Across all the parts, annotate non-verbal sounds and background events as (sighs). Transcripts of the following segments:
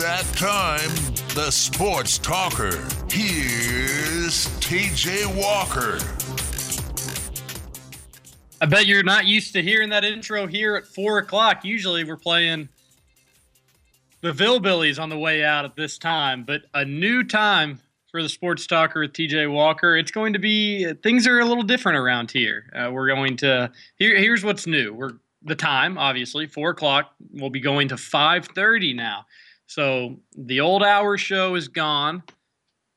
that time. The Sports Talker. Here's TJ Walker. I bet you're not used to hearing that intro here at four o'clock. Usually we're playing the Villbillies on the way out at this time, but a new time for the Sports Talker with TJ Walker. It's going to be things are a little different around here. Uh, we're going to here. Here's what's new. We're the time, obviously, four o'clock. We'll be going to five thirty now. So the old hour show is gone.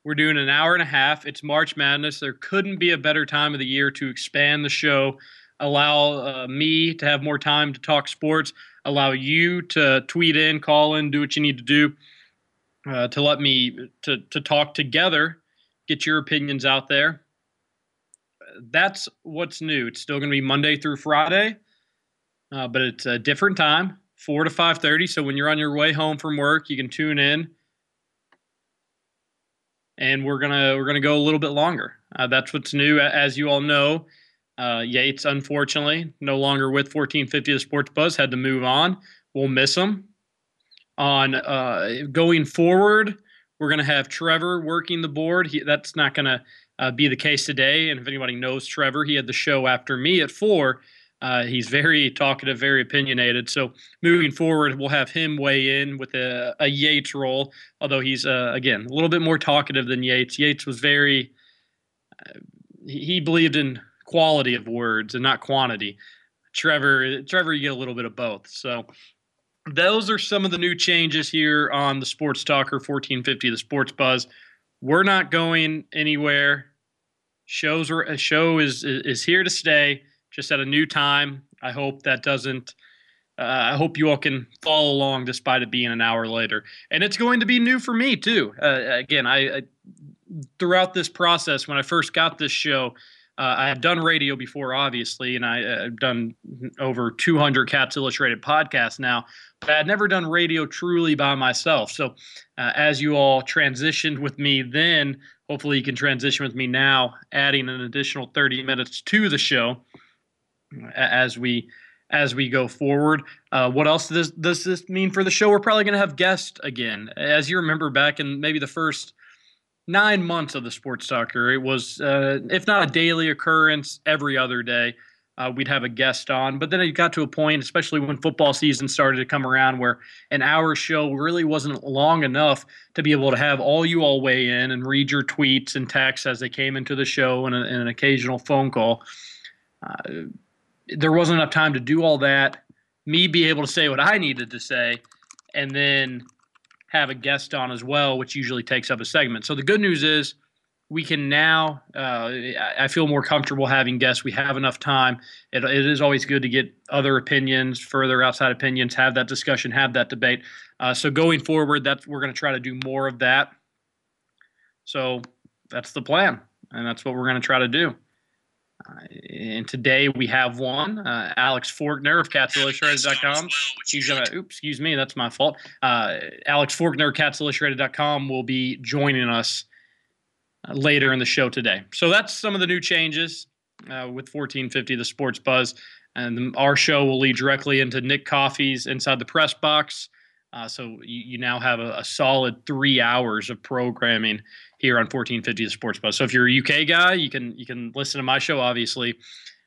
We're doing an hour and a half. It's March Madness. There couldn't be a better time of the year to expand the show, allow uh, me to have more time to talk sports, allow you to tweet in, call in, do what you need to do uh, to let me to to talk together, get your opinions out there. That's what's new. It's still going to be Monday through Friday, uh, but it's a different time, four to five thirty. So when you're on your way home from work, you can tune in, and we're gonna we're gonna go a little bit longer. Uh, that's what's new, as you all know. Uh, Yates, unfortunately, no longer with 1450 The Sports Buzz, had to move on. We'll miss him on uh, going forward. We're to have Trevor working the board. He, that's not to uh, be the case today. And if anybody knows Trevor, he had the show after me at four. Uh, he's very talkative, very opinionated. So moving forward, we'll have him weigh in with a, a Yates role. Although he's uh, again a little bit more talkative than Yates. Yates was very uh, he believed in quality of words and not quantity. Trevor, Trevor, you get a little bit of both. So those are some of the new changes here on the Sports Talker 1450, the Sports Buzz. We're not going anywhere. Shows are, a show is is here to stay, just at a new time. I hope that doesn't. Uh, I hope you all can follow along despite it being an hour later, and it's going to be new for me too. Uh, again, I, I throughout this process when I first got this show, uh, I had done radio before, obviously, and I, have done over 200 Cats Illustrated podcasts now, but I had never done radio truly by myself. So, uh, as you all transitioned with me then, hopefully you can transition with me now, adding an additional 30 minutes to the show as we as we go forward. Uh, what else does, does this mean for the show? We're probably going to have guests again. As you remember back in maybe the first – nine months of the sports talker. It was, uh, if not a daily occurrence, every other day. Uh, we'd have a guest on, but then it got to a point, especially when football season started to come around, where an hour show really wasn't long enough to be able to have all you all weigh in and read your tweets and texts as they came into the show and, a, and an occasional phone call. Uh, there wasn't enough time to do all that. Me be able to say what I needed to say, and then have a guest on as well, which usually takes up a segment. So the good news is we can now, uh, I feel more comfortable having guests. We have enough time. It, it is always good to get other opinions, further outside opinions, have that discussion, have that debate. Uh, so going forward, that's we're going to try to do more of that. So that's the plan, and that's what we're going to try to do. Uh, and today we have one, uh, Alex Forkner of CatsIllustrated.com. He's gonna, oops, excuse me, that's my fault. Uh, Alex Forkner, CatsIllustrated.com, will be joining us uh, later in the show today. So that's some of the new changes uh, with 1450, the Sports Buzz. And our show will lead directly into Nick Coffey's Inside the Press Box. Uh, so you, you, now have a, a, solid three hours of programming here on 1450 The Sports Buzz. So if you're a UK guy, you can you can listen to my show. Obviously,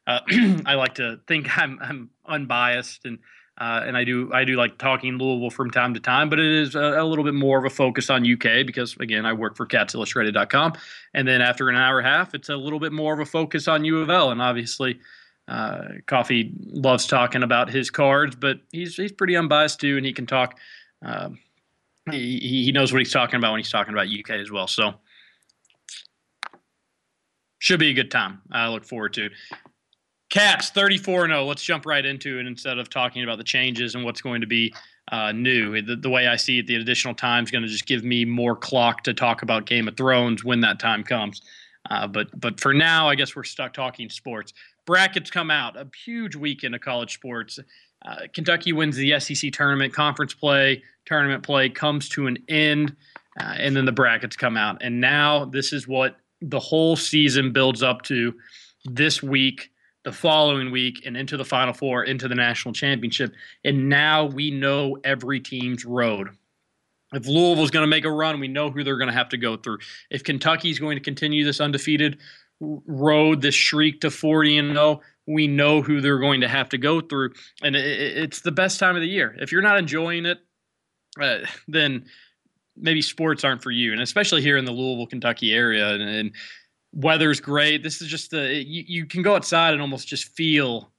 uh, (clears throat) I like to think (laughs) I'm I'm unbiased and uh, and I do I do like talking Louisville from time to time, but it is a, a, little bit more of a focus on UK because again I work for CatsIllustrated.com, and then after an hour and a half, it's a little bit more of a focus on U of L, and obviously. Uh, Coffey loves talking about his cards, but he's he's pretty unbiased too, and he can talk um, he, he knows what he's talking about when he's talking about UK as well. So should be a good time. I look forward to. Cats 34 0. Let's jump right into it instead of talking about the changes and what's going to be uh, new. The, the, way I see it, the additional time is going to just give me more clock to talk about Game of Thrones when that time comes. Uh, but but for now, I guess we're stuck talking sports. Brackets come out. A huge weekend of college sports. Uh, Kentucky wins the SEC tournament. Conference play, tournament play comes to an end, uh, and then the brackets come out. And now this is what the whole season builds up to this week, the following week, and into the Final Four, into the national championship. And now we know every team's road. If Louisville's going to make a run, we know who they're going to have to go through. If Kentucky's going to continue this undefeated road, this shriek to 40 and 0, we know who they're going to have to go through. And it's the best time of the year. If you're not enjoying it, uh, then maybe sports aren't for you. And especially here in the Louisville, Kentucky area, and, and weather's great. This is just the you, you can go outside and almost just feel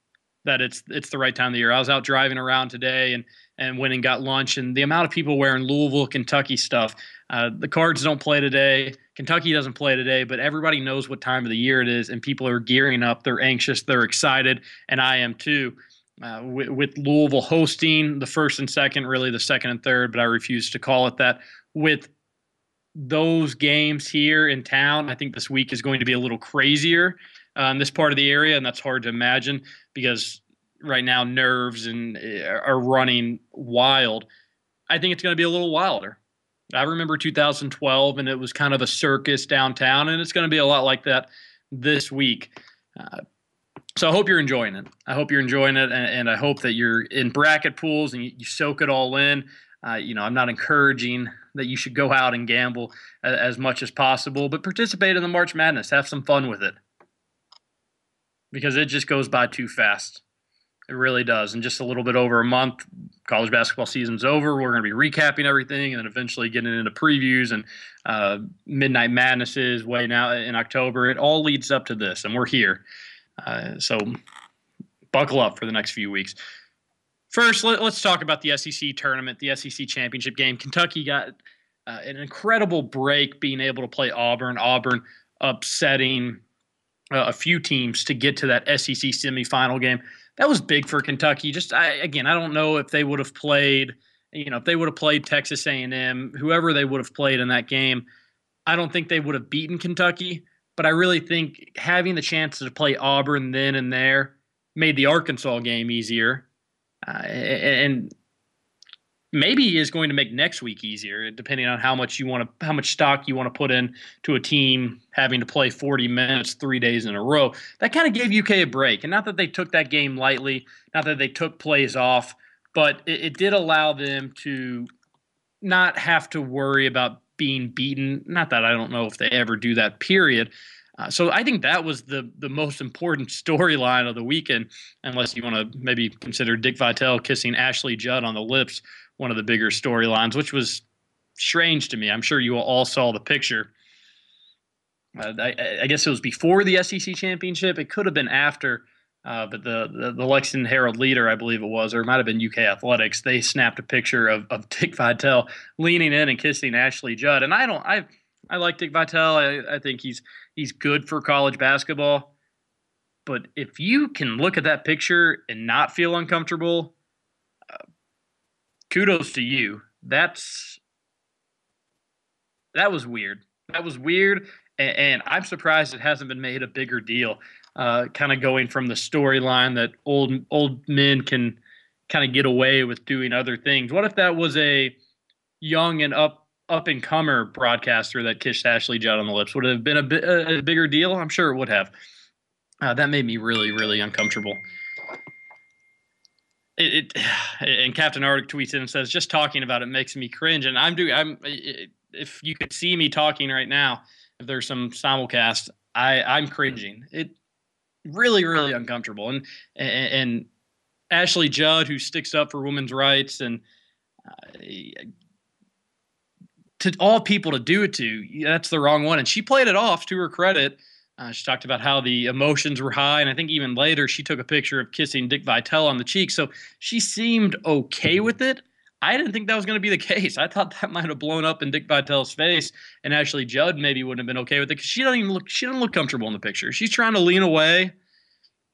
that it's it's the right time of the year. I was out driving around today and and went and got lunch, and the amount of people wearing Louisville, Kentucky stuff. Uh, the Cards don't play today. Kentucky doesn't play today, but everybody knows what time of the year it is, and people are gearing up. They're anxious. They're excited, and I am too. Uh, with, with, Louisville hosting the first and second, really the second and third, but I refuse to call it that. With those games here in town, I think this week is going to be a little crazier uh, in this part of the area, and that's hard to imagine because right now nerves and uh, are running wild. I think it's going to be a little wilder. I remember 2012, and it was kind of a circus downtown, and it's going to be a lot like that this week. Uh, so I hope you're enjoying it. I hope you're enjoying it, and, and I hope that you're in bracket pools and you, you soak it all in. Uh, you know, I'm not encouraging that you should go out and gamble as, as much as possible, but participate in the March Madness. Have some fun with it because it just goes by too fast. It really does. In just a little bit over a month, college basketball season's over. We're going to be recapping everything and then eventually getting into previews and uh, midnight madnesses way now in October. It all leads up to this, and we're here. Uh, so buckle up for the next few weeks. First, let, us talk about the SEC tournament, the SEC championship game. Kentucky got uh, an incredible break being able to play Auburn. Auburn upsetting uh, a few teams to get to that SEC semifinal game. That was big for Kentucky. Just I, again, I don't know if they would have played, you know, if they would have played Texas A&M, whoever they would have played in that game. I don't think they would have beaten Kentucky, but I really think having the chance to play Auburn then and there made the Arkansas game easier. Uh, and maybe is going to make next week easier, depending on how much you want to, how much stock you want to put in to a team having to play 40 minutes three days in a row. That kind of gave UK a break, and not that they took that game lightly, not that they took plays off, but it, it did allow them to not have to worry about being beaten. Not that I don't know if they ever do that. Period. Uh, so I think that was the the most important (laughs) storyline of the weekend, unless you want to maybe consider Dick Vitale kissing Ashley Judd on the lips one of the bigger storylines, which was strange to me. I'm sure you all saw the picture. Uh, I, I, guess it was before the SEC championship. It could have been after, uh, but the, the, the Lexington Herald leader, I believe it was, or it might have been UK Athletics. They snapped a picture of, of (laughs) Dick Vitale leaning in and kissing Ashley Judd. And I don't, I I like Dick Vitale. I, I think he's he's good for college basketball. But if you can look at that picture and not feel uncomfortable, kudos to you. That's that was weird. That was weird, and, and I'm surprised it hasn't been made a bigger deal. Uh, kind of going from the storyline that old old men can kind of get away with doing other things. What if that was a young and up up and comer broadcaster that kissed Ashley Judd on the lips? Would have been a, bit, a bigger deal? I'm sure it would have. Uh, that made me really really uncomfortable it, it, (sighs) and Captain Arctic tweets in and says, "Just talking about it makes me cringe." And I'm doing. I'm. If you could see me talking right now, if there's some simulcast, I I'm cringing. It really really uncomfortable. And and, and Ashley Judd, who sticks up for women's rights, and uh, to all people to do it to, that's the wrong one. And she played it off to her credit. Uh, she talked about how the emotions were high, and I think even later she took a picture of kissing Dick Vitale on the cheek. So she seemed okay with it. I didn't think that was going to be the (laughs) case. I thought that might have blown up in Dick Vitale's face, and Ashley Judd maybe wouldn't have been okay with it because she doesn't even look. She doesn't look comfortable in the picture. She's trying to lean away.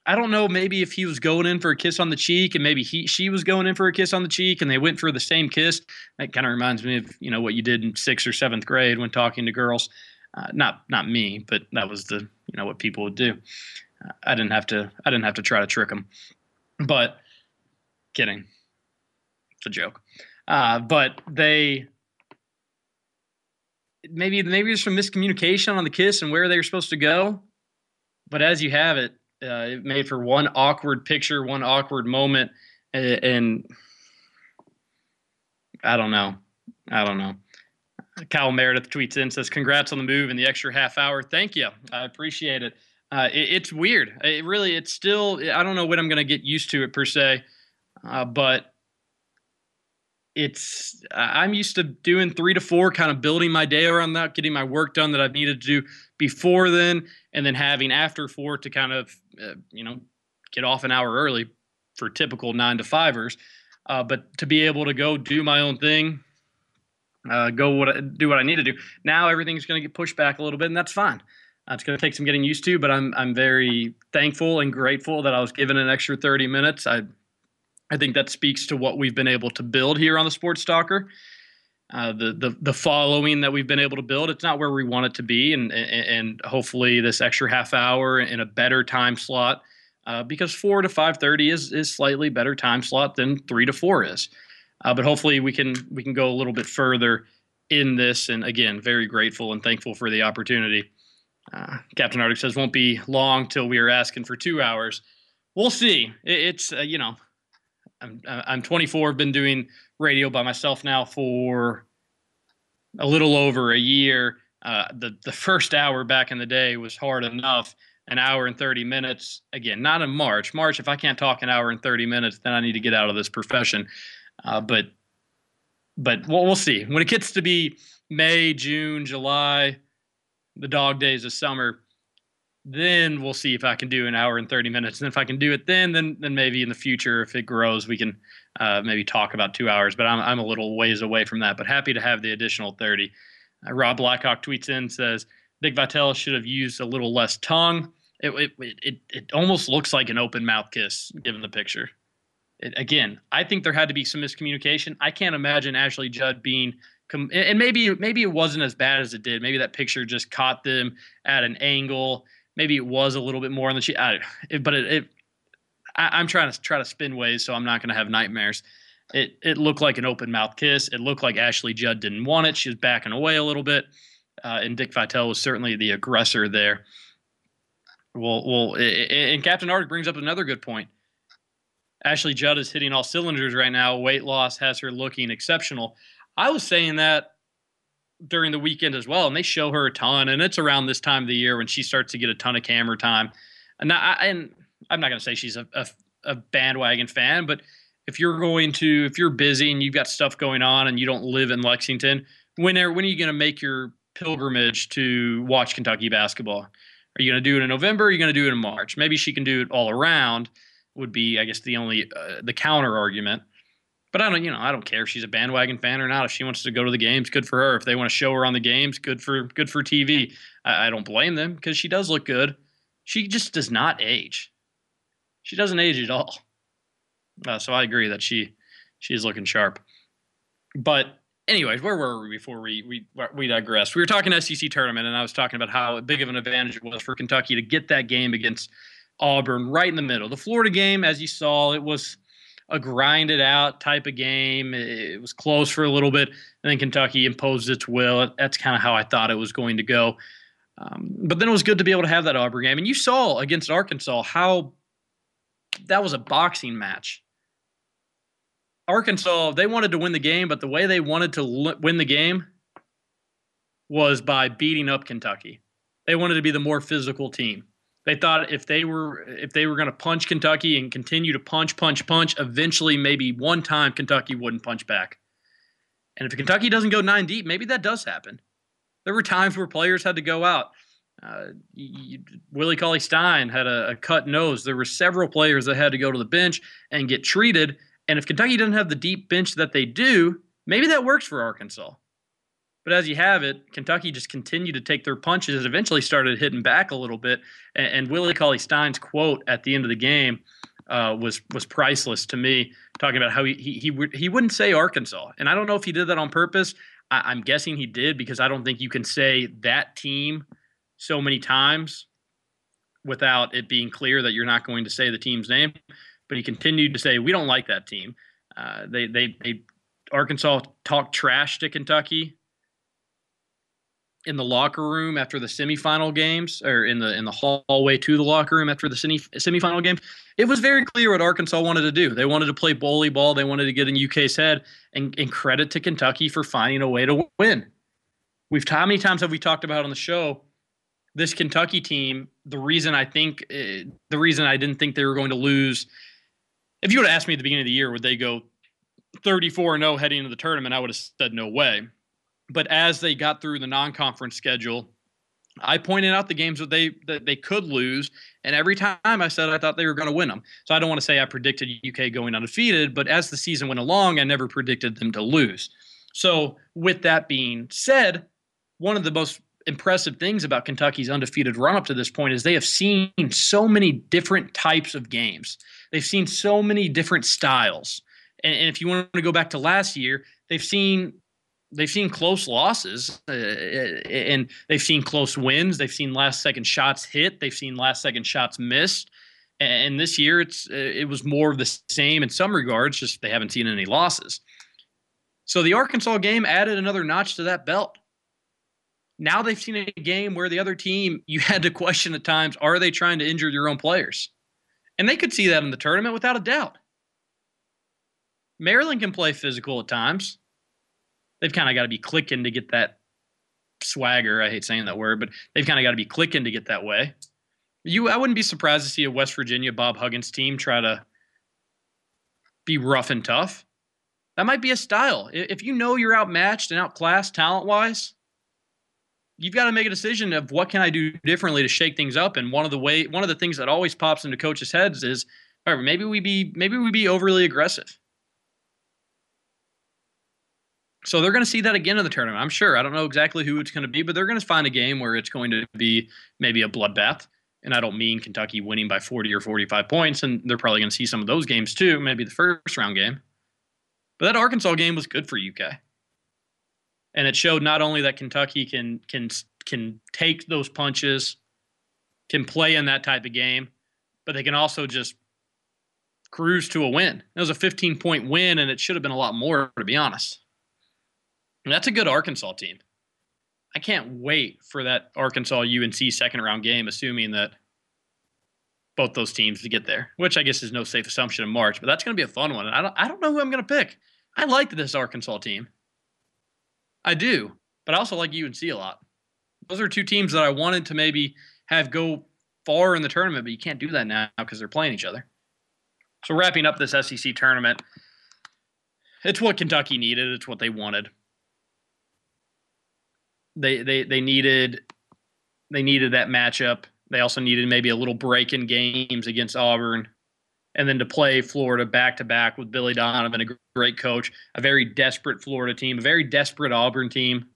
I don't know. Maybe if he was going in for a kiss on the cheek, and maybe he she was going in for a kiss on the cheek, and they went for the same kiss. That kind of reminds me of you know what you did in sixth or seventh grade when talking to girls. Uh, not not me, but that was the you know what people would do. I didn't have to I didn't have to try to trick them, but kidding. It's a joke. Uh, but they maybe maybe it's from miscommunication on the kiss and where they were supposed to go. But as you have it, uh, it made for one awkward picture, one awkward moment, and, and I don't know. I don't know. Kyle Meredith tweets in says, "Congrats on the move and the extra half hour. Thank you. I appreciate it. Uh, it it's weird. It really, it's still. I don't know when I'm going to get used to it per se, uh, but it's. I'm used to doing three to four, kind of building my day around that, getting my work done that I've needed to do before then, and then having after four to kind of, uh, you know, get off an hour early for typical nine to fivers. Uh, but to be able to go do my own thing, uh, go what do what I need to do. Now everything's going to get pushed back a little bit, and that's fine. Uh, it's going to take some getting used to, but I'm I'm very thankful and grateful that I was given an extra 30 minutes. I I think that speaks to what we've been able to build here on the Sports Talker. Uh, the the the following that we've been able to build. It's not where we want it to be, and and, and hopefully this extra half hour in a better time slot uh, because four to five thirty is is slightly better time slot than three to four is. Uh, but hopefully we can we can go a little bit further in this. And again, very grateful and thankful for the opportunity. Uh, Captain Arctic says won't be long till we are asking for two hours. We'll see. It, it's uh, you know, I'm I'm 24. Been doing radio by myself now for a little over a year. Uh, the the first hour back in the day was hard enough an hour and 30 minutes. Again, not in March. March, if I can't talk an hour and 30 minutes, then I need to get out of this profession. Uh, but but well, we'll see. When it gets to be May, June, July, the dog days of summer, then we'll see if I can do an hour and 30 minutes. And if I can do it then, then then maybe in the future, if it grows, we can uh, maybe talk about two hours. But I'm, I'm a little ways away from that. But happy to have the additional 30. Uh, Rob Blackhawk tweets in, says, Dick Vitale should have used a little less tongue. It, it, it, it almost looks like an open mouth kiss given the picture. It, again, I think there had to be some miscommunication. I can't imagine Ashley Judd being and maybe maybe it wasn't as bad as it did. Maybe that picture just caught them at an angle. Maybe it was a little bit more on the cheek. but it, it I, am trying to try to spin ways, so I'm not going to have nightmares. It it looked like an open mouth kiss. It looked like Ashley Judd didn't want it. She was backing away a little bit uh, and Dick Vitale was certainly the aggressor there. Well, well, and Captain Arctic brings up another good point. Ashley Judd is hitting all cylinders right now. Weight loss has her looking exceptional. I was saying that during the weekend as well, and they show her a ton. And it's around this time of the year when she starts to get a ton of camera time. And I, and I'm not going to say she's a, a, a bandwagon fan, but if you're going to if you're busy and you've got stuff going on and you don't live in Lexington, when are when are you going to make your pilgrimage to watch Kentucky basketball. Are you going to do it in November? Are you going to do it in March? Maybe she can do it all around. Would be, I guess, the only uh, the counter argument. But I don't, you know, I don't care if she's a bandwagon fan or not. If she wants to go to the games, good for her. If they want to show her on the games, good for good for TV. I, I don't blame them because she does look good. She just does not age. She doesn't age at all. Uh, so I agree that she she's looking sharp. But anyways, where were we before we we we digressed? We were talking SEC tournament, and I was talking about how big of an advantage it was for Kentucky to get that game against Auburn right in the middle. The Florida game, as you saw, it was a grinded out type of game. It was close for a little bit, and then Kentucky imposed its will. That's kind of how I thought it was going to go. Um, but then it was good to be able to have that Auburn game, and you saw against Arkansas how that was a boxing match. Arkansas, they wanted to win the game, but the way they wanted to l- win the game was by beating up Kentucky. They wanted to be the more physical team. They thought if they were if they were going to punch Kentucky and continue to punch, punch, punch, eventually maybe one time Kentucky wouldn't punch back. And if Kentucky doesn't go nine deep, maybe that does happen. There were times where players had to go out. Uh, you, Willie Cauley Stein had a, a cut nose. There were several players that had to go to the bench and get treated and if Kentucky doesn't have the deep bench that they do, maybe that works for Arkansas. But as you have it, Kentucky just continued to take their punches and eventually started hitting back a little bit. And, and Willie Cauley Stein's quote at the end of the game uh, was was priceless to me, talking about how he he he, would, he wouldn't say Arkansas, and I don't know if he did that on purpose. I, I'm guessing he did because I don't think you can say that team so many times without it being clear that you're not going to say the team's name but he continued to say, "We don't like that team." Uh, they, they, they, Arkansas talked trash to Kentucky in the locker room after the semifinal games, or in the in the hallway to the locker room after the semi, semifinal game, it was very clear what Arkansas wanted to do. They wanted to play bully ball. They wanted to get in UK's head, and, and credit to Kentucky for finding a way to win. We've how many times have we talked about on the show this Kentucky team? The reason I think uh, the reason I didn't think they were going to lose. If you would have asked me at the beginning of the year, would they go 34 0 heading into the tournament? I would have said no way but as they got through the non-conference schedule, I pointed out the games that they that they could lose, and every time I said I thought they were going to win them. So I don't want to say I predicted UK going undefeated, but as the season went along, I never predicted them to lose. So with that being said, one of the most impressive things about Kentucky's undefeated run up to this point is they have seen so many different types of games. They've seen so many different styles. And, and if you want to go back to last year, they've seen they've seen close losses uh, and they've seen close wins. They've seen last second shots hit. They've seen last second shots missed. And this year, it's uh, it was more of the same in some regards. Just they haven't seen any losses. So the Arkansas game added another notch to that belt. Now they've seen a game where the other team you had to question at times: Are they trying to injure your own players? And they could see that in the tournament without a doubt. Maryland can play physical at times they've kind of got to be clicking to get that swagger. I hate saying that word, but they've kind of got to be clicking to get that way. You, I wouldn't be surprised to see a West Virginia Bob Huggins team try to be rough and tough. That might be a style. If you know you're outmatched and outclassed talent wise, you've got to make a decision of what can I do differently to shake things up. And one of the way, one of the things that always pops into coaches' heads is, all right, maybe we be, maybe we be overly aggressive. So they're going to see that again in the tournament. I'm sure. I don't know exactly who it's going to be, but they're going to find a game where it's going to be maybe a bloodbath. And I don't mean Kentucky winning by 40 or 45 points. And they're probably going to see some of those games too, maybe the first round game. But that Arkansas game was good for UK. And it showed not only that Kentucky can can can take those punches, can play in that type of game, but they can also just cruise to a win. It was a 15 point win, and it should have been a lot more, to be honest. And that's a good Arkansas team. I can't wait for that Arkansas UNC second round game, assuming that both those teams to get there, which I guess is no safe assumption in March, but that's going to be a fun one. And I don't, I don't know who I'm going to pick. I like this Arkansas team. I do, but I also like UNC a lot. Those are two teams that I wanted to maybe have go far in the tournament, but you can't do that now because they're playing each other. So wrapping up this SEC tournament, it's what Kentucky needed. It's what they wanted they they they needed they needed that matchup. They also needed maybe a little break in games against Auburn, and then to play Florida back to back with Billy Donovan, a great coach, a very desperate Florida team, a very desperate Auburn team.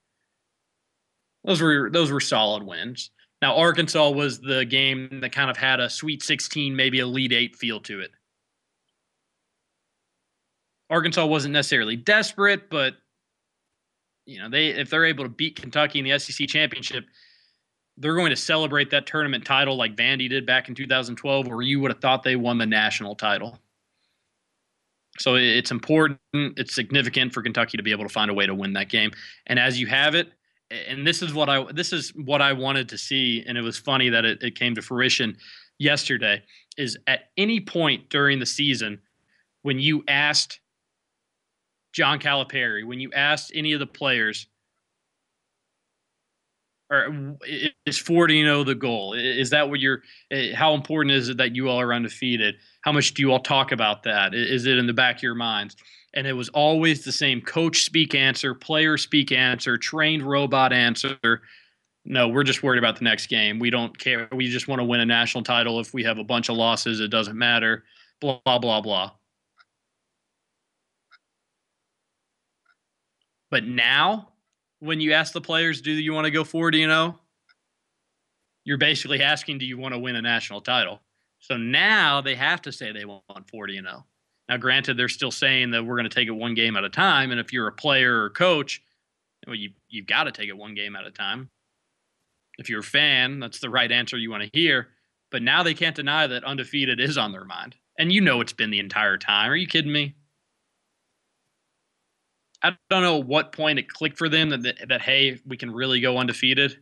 Those were those were solid wins. Now Arkansas was the game that kind of had a Sweet 16, maybe a Elite Eight feel to it. Arkansas wasn't necessarily desperate, but you know, they if they're able to beat Kentucky in the SEC championship, they're going to celebrate that tournament title like Vandy did back in 2012, where you would have thought they won the national title. So it's important, it's significant for Kentucky to be able to find a way to win that game. And as you have it, and this is what I this is what I wanted to see, and it was funny that it, it came to fruition yesterday. Is at any point during the season when you asked John Calipari, when you asked any of the players, or is 40 0 the goal? Is that what you're, how important is it that you all are undefeated? How much do you all talk about that? Is it in the back of your minds? And it was always the same coach speak answer, player speak answer, trained robot answer. No, we're just worried about the next game. We don't care. We just want to win a national title. If we have a bunch of losses, it doesn't matter. Blah, blah, blah. But now, when you ask the players, do you want to go 40 and 0? You're basically asking, do you want to win a national title? So now they have to say they want 40 and 0. Now, granted, they're still saying that we're going to take it one game at a time. And if you're a player or coach, well, you, you've got to take it one game at a time. If you're a fan, that's the right answer you want to hear. But now they can't deny that undefeated is on their mind. And you know it's been the entire time. Are you kidding me? I don't know what point it clicked for them that, that, that hey, we can really go undefeated.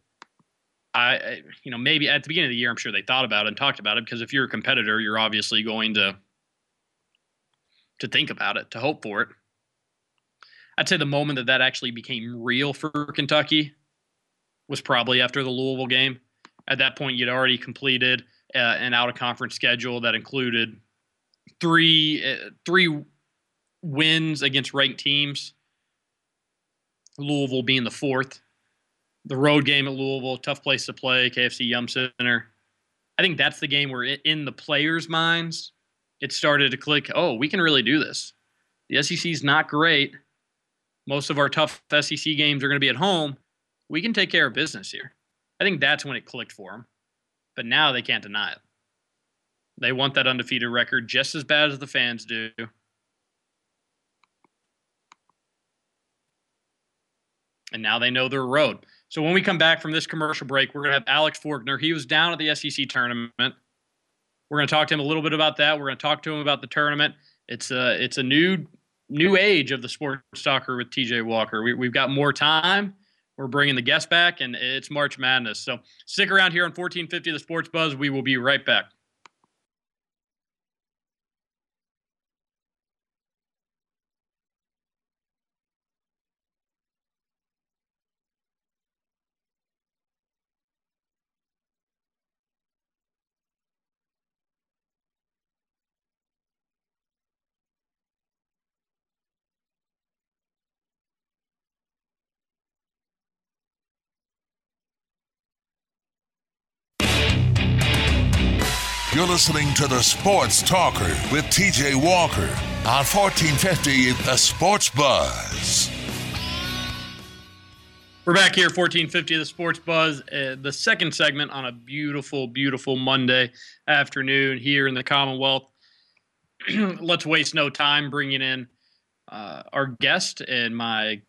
I, you know, maybe at the beginning of the year, I'm sure they thought about it and talked about it because if you're a competitor, you're obviously going to to think about it, to hope for it. I'd say the moment that that actually became real for Kentucky was probably after the Louisville game. At that point, you'd already completed uh, an out of conference schedule that included three uh, three wins against ranked teams. Louisville being the fourth. The road game at Louisville, tough place to play, KFC Yum Center. I think that's the game where, in the players' minds, it started to click. Oh, we can really do this. The SEC is not great. Most of our tough SEC games are going to be at home. We can take care of business here. I think that's when it clicked for them. But now they can't deny it. They want that undefeated record just as bad as the fans do. And now they know their road. So when we come back from this commercial break, we're going to have Alex Forkner. He was down at the SEC tournament. We're going to talk to him a little bit about that. We're going to talk to him about the tournament. It's a it's a new new age of the sports talker with TJ Walker. We, we've got more time. We're bringing the guests back, and it's March Madness. So stick around here on 1450 The Sports Buzz. We will be right back. You're listening to the Sports Talker with TJ Walker on 1450 The Sports Buzz. We're back here, 1450 The Sports Buzz, uh, the second segment on a beautiful, beautiful Monday afternoon here in the Commonwealth. (clears throat) Let's waste no time bringing in uh, our guest and my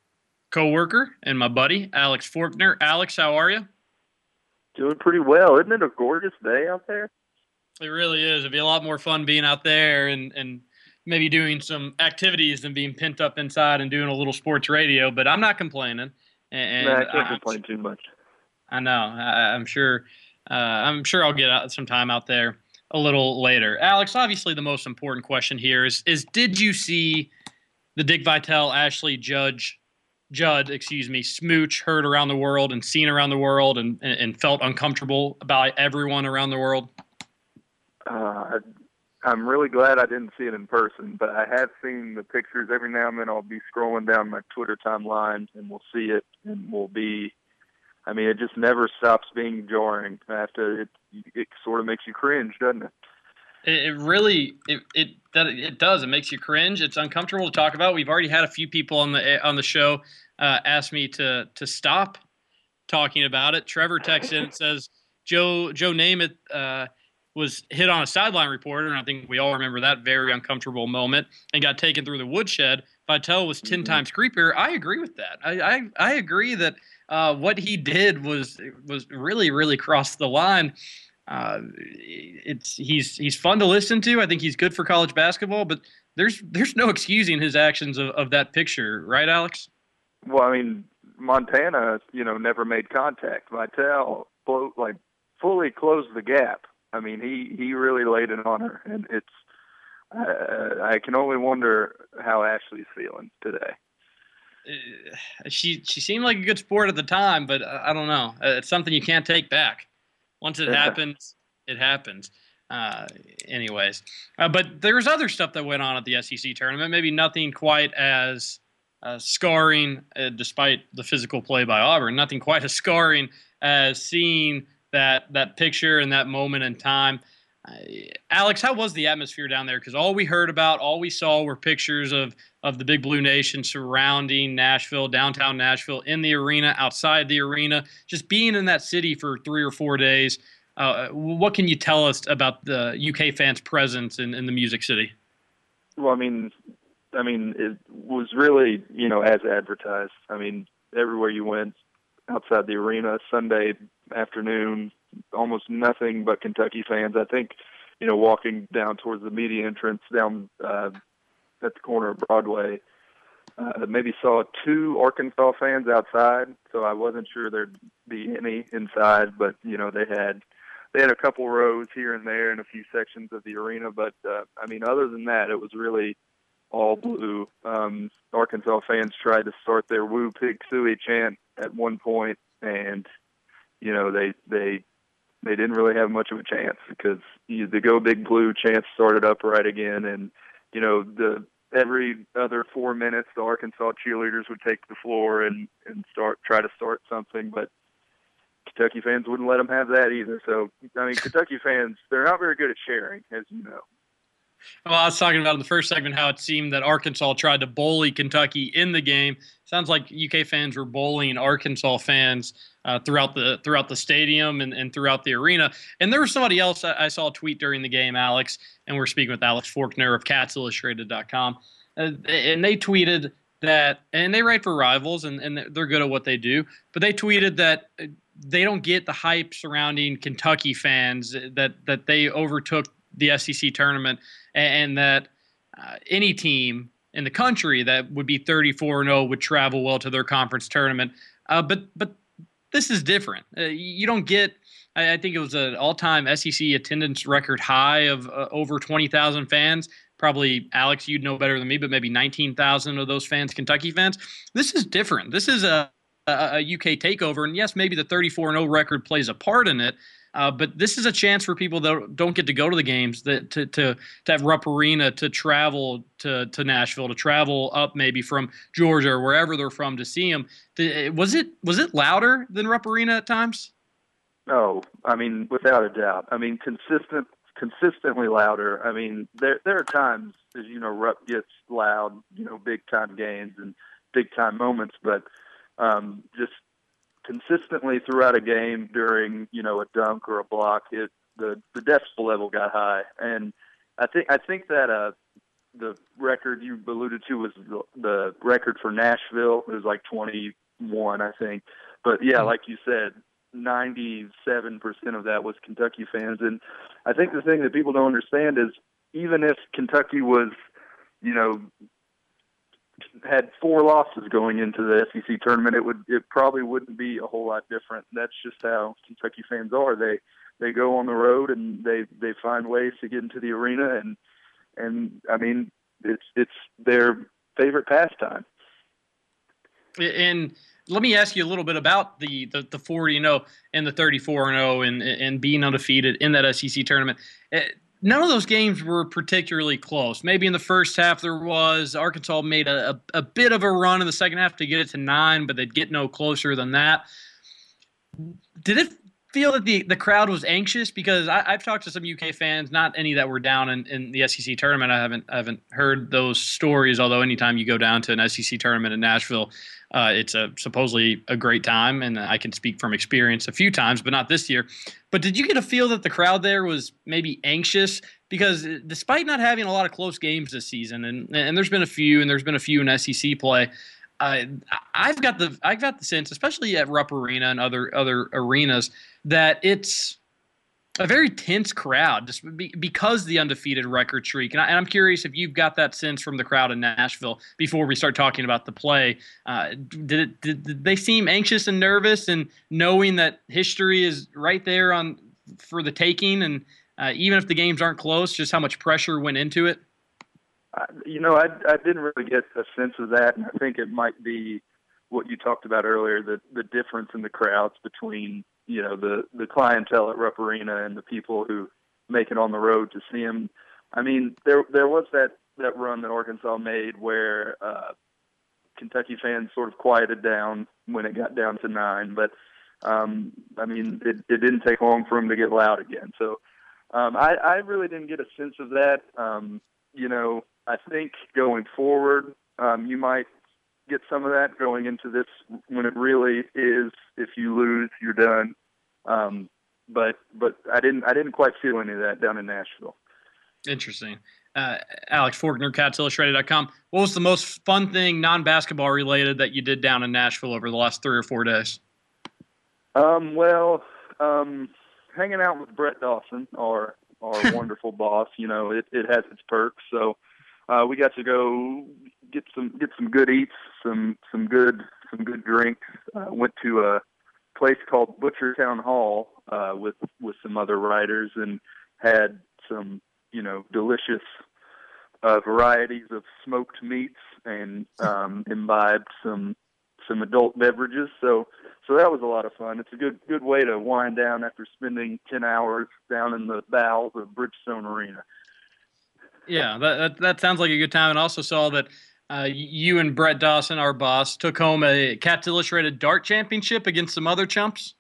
coworker and my buddy, Alex Forkner. Alex, how are you? Doing pretty well. Isn't it a gorgeous day out there? It really is. It'd be a lot more fun being out there and, and maybe doing some activities than being pent up inside and doing a little sports radio. But I'm not complaining. And nah, I can't I'm, complain too much. I know. I, am sure. Uh, I'm sure I'll get out some time out there a little later. Alex, obviously the most important question here is is did you see the Dick Vitale Ashley Judge Judd, excuse me, smooch heard around the world and seen around the world and, and, and felt uncomfortable about everyone around the world? Uh, I'm really glad I didn't see it in person, but I have seen the pictures. Every now and then I'll be scrolling down my Twitter timeline and we'll see it and we'll be I mean, it just never stops being jarring. After it, it sort of makes you cringe, doesn't it? It, really, it it that it does. It makes you cringe. It's uncomfortable to talk about. We've already had a few people on the on the show uh, ask me to to stop talking about it. Trevor texts in and says, "Joe Joe Namath uh, was hit on a sideline reporter, and I think we all remember that very uncomfortable moment, and got taken through the woodshed. Vitale was 10 mm-hmm. times creepier. I agree with that. I I, I agree that uh, what he did was was really really crossed the line. Uh, it's he's he's fun to listen to. I think he's good for college basketball, but there's there's no excusing his actions of, of that picture, right, Alex? Well, I mean, Montana, you know, never made contact. Vitale, like fully closed the gap I mean, he he really laid it on her, and it's. Uh, I can only wonder how Ashley's feeling today. Uh, she she seemed like a good sport at the time, but uh, I don't know. Uh, it's something you can't take back. Once it happens, it happens. Uh, anyways, uh, but there's other stuff that went on at the SEC tournament. Maybe nothing quite as uh, scarring, despite the physical play by Auburn. Nothing quite as scarring as seeing that that picture and that moment in time. Alex, how was the atmosphere down there? Because all we heard about, all we saw were pictures of of the Big Blue Nation surrounding Nashville, downtown Nashville, in the arena, outside the arena, just being in that city for three or four days. Uh, what can you tell us about the UK fans' presence in, in the Music City? Well, I mean, I mean, it was really you know as advertised. I mean, everywhere you went, outside the arena Sunday afternoon, almost nothing but Kentucky fans. I think, you know, walking down towards the media entrance down uh, at the corner of Broadway, uh, maybe saw two Arkansas fans outside, so I wasn't sure there'd be any inside. But you know, they had they had a couple rows here and there in a few sections of the arena. But uh, I mean, other than that, it was really all blue. Um, Arkansas fans tried to start their "Woo Pig Sooie" chant at one point, and you know they they they didn't really have much of a chance because you, the "Go Big Blue" chant started up right again, and you know the every other four minutes the Arkansas cheerleaders would take the floor and and start try to start something, but Kentucky fans wouldn't let them have that either. So I mean, Kentucky fans they're not very good at sharing, as you know. Well, I was talking about in the first segment how it seemed that Arkansas tried to bully Kentucky in the game. Sounds like UK fans were bullying Arkansas fans uh, throughout the throughout the stadium and, and throughout the arena. And there was somebody else I saw tweet during the game, Alex, and we're speaking with Alex Forkner of CatsIllustrated.com, uh, and they tweeted that, and they write for rivals, and, and they're good at what they do, but they tweeted that uh, they don't get the hype surrounding Kentucky fans that that they overtook the SEC tournament, and, and that uh, any team in the country that would be 34 0 would travel well to their conference tournament. Uh, but but this is different. Uh, you don't get. I, I think it was an all-time SEC attendance record high of uh, over 20,000 fans. Probably Alex, you'd know better than me, but maybe 19,000 of those fans, Kentucky fans. This is different. This is a a, UK takeover. And yes, maybe the 34 0 record plays a part in it, uh, but this is a chance for people that don't get to go to the games that to to to have Rupp Arena to travel to to Nashville to travel up maybe from Georgia or wherever they're from to see them. Was it was it louder than Rupp Arena at times? No, I mean without a doubt. I mean consistent consistently louder. I mean there there are times as you know Rupp gets loud, you know big time games and big time moments, but um, just consistently throughout a game during you know a dunk or a block, it the the decibel level got high, and I think I think that uh the record you alluded to was the, the record for Nashville. It was like 21, I think. But yeah, like you said, 97% of that was Kentucky fans, and I think the thing that people don't understand is even if Kentucky was, you know, had four losses going into the SEC tournament, it would it probably wouldn't be a whole lot different. That's just how Kentucky fans are. They they go on the road and they they find ways to get into the arena and and I mean it's it's their favorite pastime. And let me ask you a little bit about the the, the 40 0 and the 34 and 0 and and being undefeated in that SEC tournament. None of those games were particularly close. Maybe in the first half there was. Arkansas made a, a, a, bit of a run in the second half to get it to nine, but they'd get no closer than that. Did it feel that the, the crowd was anxious? Because I, have talked to some UK fans, not any that were down in, in the SEC tournament. I haven't I haven't heard those stories. Although anytime you go down to an SEC tournament in Nashville, uh, it's a supposedly a great time, and I can speak from experience a few times, but not this year. But did you get a feel that the crowd there was maybe anxious? Because uh, despite not having a lot of close games this season, and and there's been a few, and there's been a few in SEC play. Uh, I've got the I've got the sense, especially at Rupp Arena and other other arenas, that it's a very tense crowd just be, because the undefeated record streak. And, I, am curious if you've got that sense from the crowd in Nashville before we start talking about the play. Uh, did, it, did, did they seem anxious and nervous and knowing that history is right there on for the taking? And uh, even if the games aren't close, just how much pressure went into it? Uh, you know, I, I didn't really get a sense of that. And I think it might be what you talked about earlier, the, the difference in the crowds between – you know the the clientele at Rupp Arena and the people who make it on the road to see him. I mean, there there was that that run that Arkansas made where uh, Kentucky fans sort of quieted down when it got down to nine, but um, I mean, it, it didn't take long for him to get loud again. So um, I, I really didn't get a sense of that. Um, you know, I think going forward, um, you might get some of that going into this when it really is if you lose you're done um, but but I didn't I didn't quite feel any of that down in Nashville. Interesting. Uh, Alex Forkner, CatsIllustrated.com. What was the most fun thing, non-basketball related, that you did down in Nashville over the last three or four days? Um, well, um, hanging out with Brett Dawson, our our (laughs) wonderful boss. You know, it, it has its perks. So uh, we got to go get some get some good eats, some some good some good drinks. Uh, went to a place called Butchertown Hall uh, with with some other writers and had some you know delicious uh, varieties of smoked meats and um, imbibed some some adult beverages. So so that was a lot of fun. It's a good good way to wind down after spending ten hours down in the bowels of Bridgestone Arena. Yeah, that, that, that sounds like a good time. And also saw that uh, you and Brett Dawson, our boss, took home a Cats Illustrated Dart Championship against some other chumps.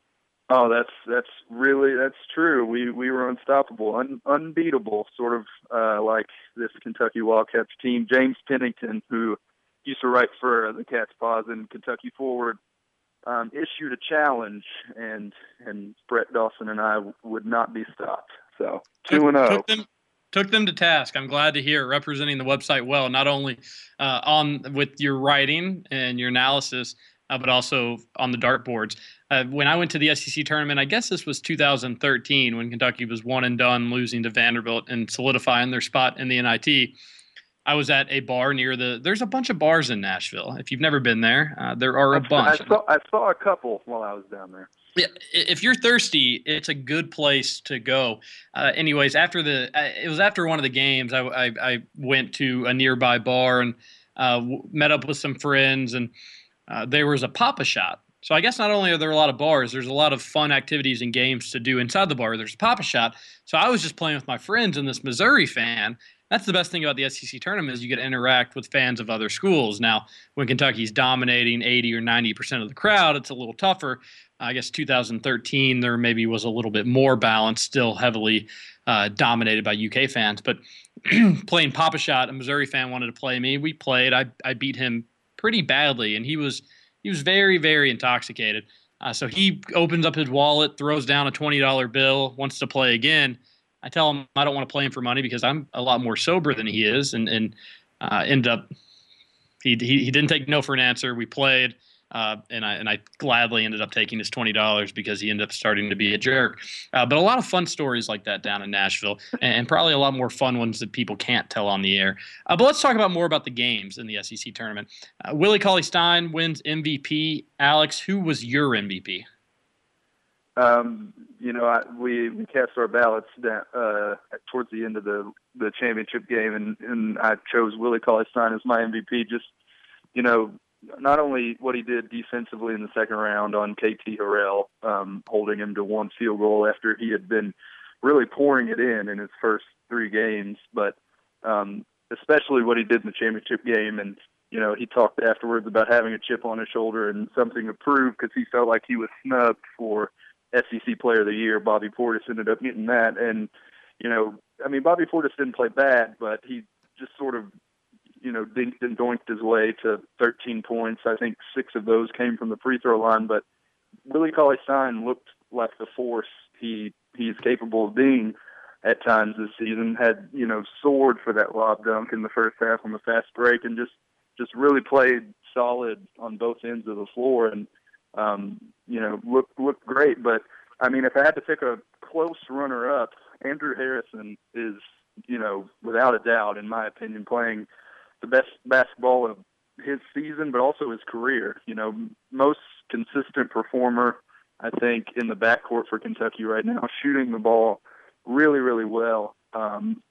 Oh, that's that's really that's true. We we were unstoppable, un, unbeatable, sort of uh, like this Kentucky Wildcats team. James Pennington, who used to write for the Cats Pause and Kentucky Forward, um, issued a challenge, and and Brett Dawson and I would not be stopped. So two and zero. Oh took them to task. I'm glad to hear representing the website well, not only uh, on with your writing and your analysis, uh, but also on the dartboards. Uh, when I went to the SEC tournament, I guess this was 2013 when Kentucky was one and done, losing to Vanderbilt and solidifying their spot in the NIT. I was at a bar near the. There's a bunch of bars in Nashville. If you've never been there, uh, there are a bunch. I saw, I saw a couple while I was down there. If you're thirsty, it's a good place to go. Uh, anyways, after the, uh, it was after one of the games, I, I, I went to a nearby bar and uh, met up with some friends, and uh, there was a Pop-A-Shot. So I guess not only are there a lot of bars, there's a lot of fun activities and games to do inside the bar. There's a Pop-A-Shot. So I was just playing with my friends and this Missouri fan, that's the best thing about the SEC tournament is you get to interact with fans of other schools. Now, when Kentucky's dominating 80 or 90 percent of the crowd, it's a little tougher. I guess 2013 there maybe was a little bit more balance, still heavily uh, dominated by UK fans. But (clears throat) playing Pop-A-Shot, a Missouri fan wanted to play me. We played. I I beat him pretty badly, and he was he was very very intoxicated. Uh, so he opens up his wallet, throws down a twenty dollar bill, wants to play again. I tell him I don't want to play him for money because I'm a lot more sober than he is, and and uh, end up he, he he didn't take no for an answer. We played. Uh, and I and I gladly ended up taking his twenty dollars because he ended up starting to be a jerk. Uh, but a lot of fun stories like that down in Nashville, and, and, probably a lot more fun ones that people can't tell on the air. Uh, but let's talk about more about the games in the SEC tournament. Uh, Willie Cauley Stein wins MVP. Alex, who was your MVP? Um, you know, I, we we cast our ballots down, uh, towards the end of the the championship game, and and I chose Willie Cauley Stein as my MVP. Just you know, not only what he did defensively in the second round on KT Harrell, um, holding him to one field goal after he had been really pouring it in in his first three games, but um, especially what he did in the championship game. And you know, he talked afterwards about having a chip on his shoulder and something to prove because he felt like he was snubbed for SEC Player of the Year. Bobby Portis ended up getting that, and you know, I mean, Bobby Portis didn't play bad, but he just sort of you know, dinked and doinked his way to 13 points. I think six of those came from the free throw line, but Willie Cauley Stein looked like the force he he's capable of being at times this season. Had you know soared for that lob dunk in the first half on the fast break, and just just really played solid on both ends of the floor, and um, you know looked looked great. But I mean, if I had to pick a close runner up, Andrew Harrison is you know without a doubt, in my opinion, playing the best basketball of his season, but also his career. You know, most consistent performer, I think, in the backcourt for Kentucky right now, shooting the ball really, really well. Um,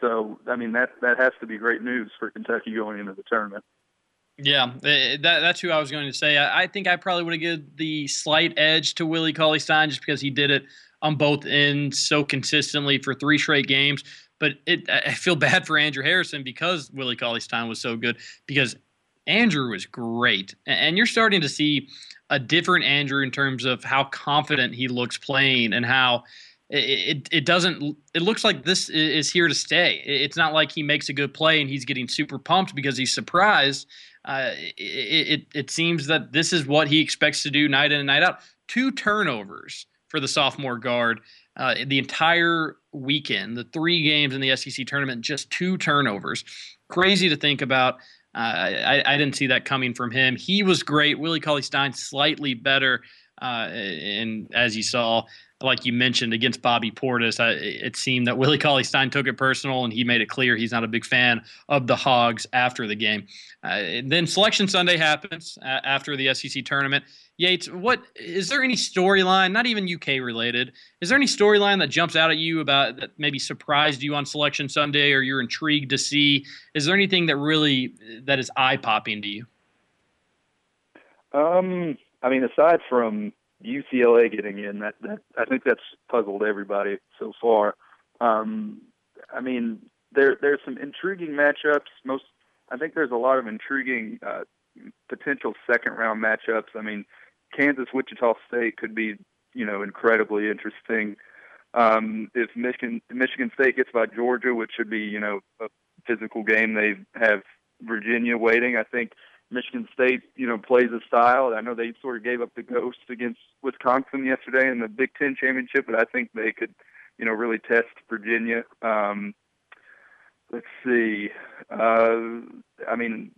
so, I mean, that that has to be great news for Kentucky going into the tournament. Yeah, eh, that, that's who I was going to say. I, I think I probably would have given the slight edge to Willie Cauley Stein just because he did it on both ends so consistently for three straight games. But it, I feel (laughs) bad for Andrew Harrison because Willie Cauley Stein was so good because Andrew was great. And you're starting to see a different Andrew in terms of how confident he looks playing and how it, it, doesn't it looks like this is here to stay. It's not like he makes a good play and he's getting super pumped because he's surprised. Uh, it, it, it seems that this is what he expects to do night in and night out. Two turnovers for the sophomore guard uh, the entire weekend, the three games in the SEC tournament, just two turnovers. Crazy to think about. Uh, I, I, didn't see that coming from him. He was great. Willie Cauley Stein slightly better, uh, and as you saw, like you mentioned, against Bobby Portis, I, it seemed that Willie Cauley Stein took it personal, and he made it clear he's not a big fan of the Hogs after the game. Uh, then Selection Sunday happens uh, after the SEC tournament. Yates, what is there any storyline, not even UK related? Is there any storyline that jumps out at you about that maybe surprised you on Selection Sunday, or you're intrigued to see? Is there anything that really that is eye popping to you? Um, I mean, aside from UCLA getting in, that, that I think that's puzzled everybody so far. Um, I mean, there there's some intriguing matchups. Most, I think there's a lot of intriguing uh, potential second round matchups. I mean, Kansas Wichita State could be, you know, incredibly interesting. Um, if Michigan Michigan State gets by Georgia, which should be, you know, a physical game, they have Virginia waiting. I think Michigan State, you know, plays a style. I know they sort of gave up the ghost against Wisconsin yesterday in the Big Ten championship, but I think they could, you know, really test Virginia. Um, let's see. Uh, I mean,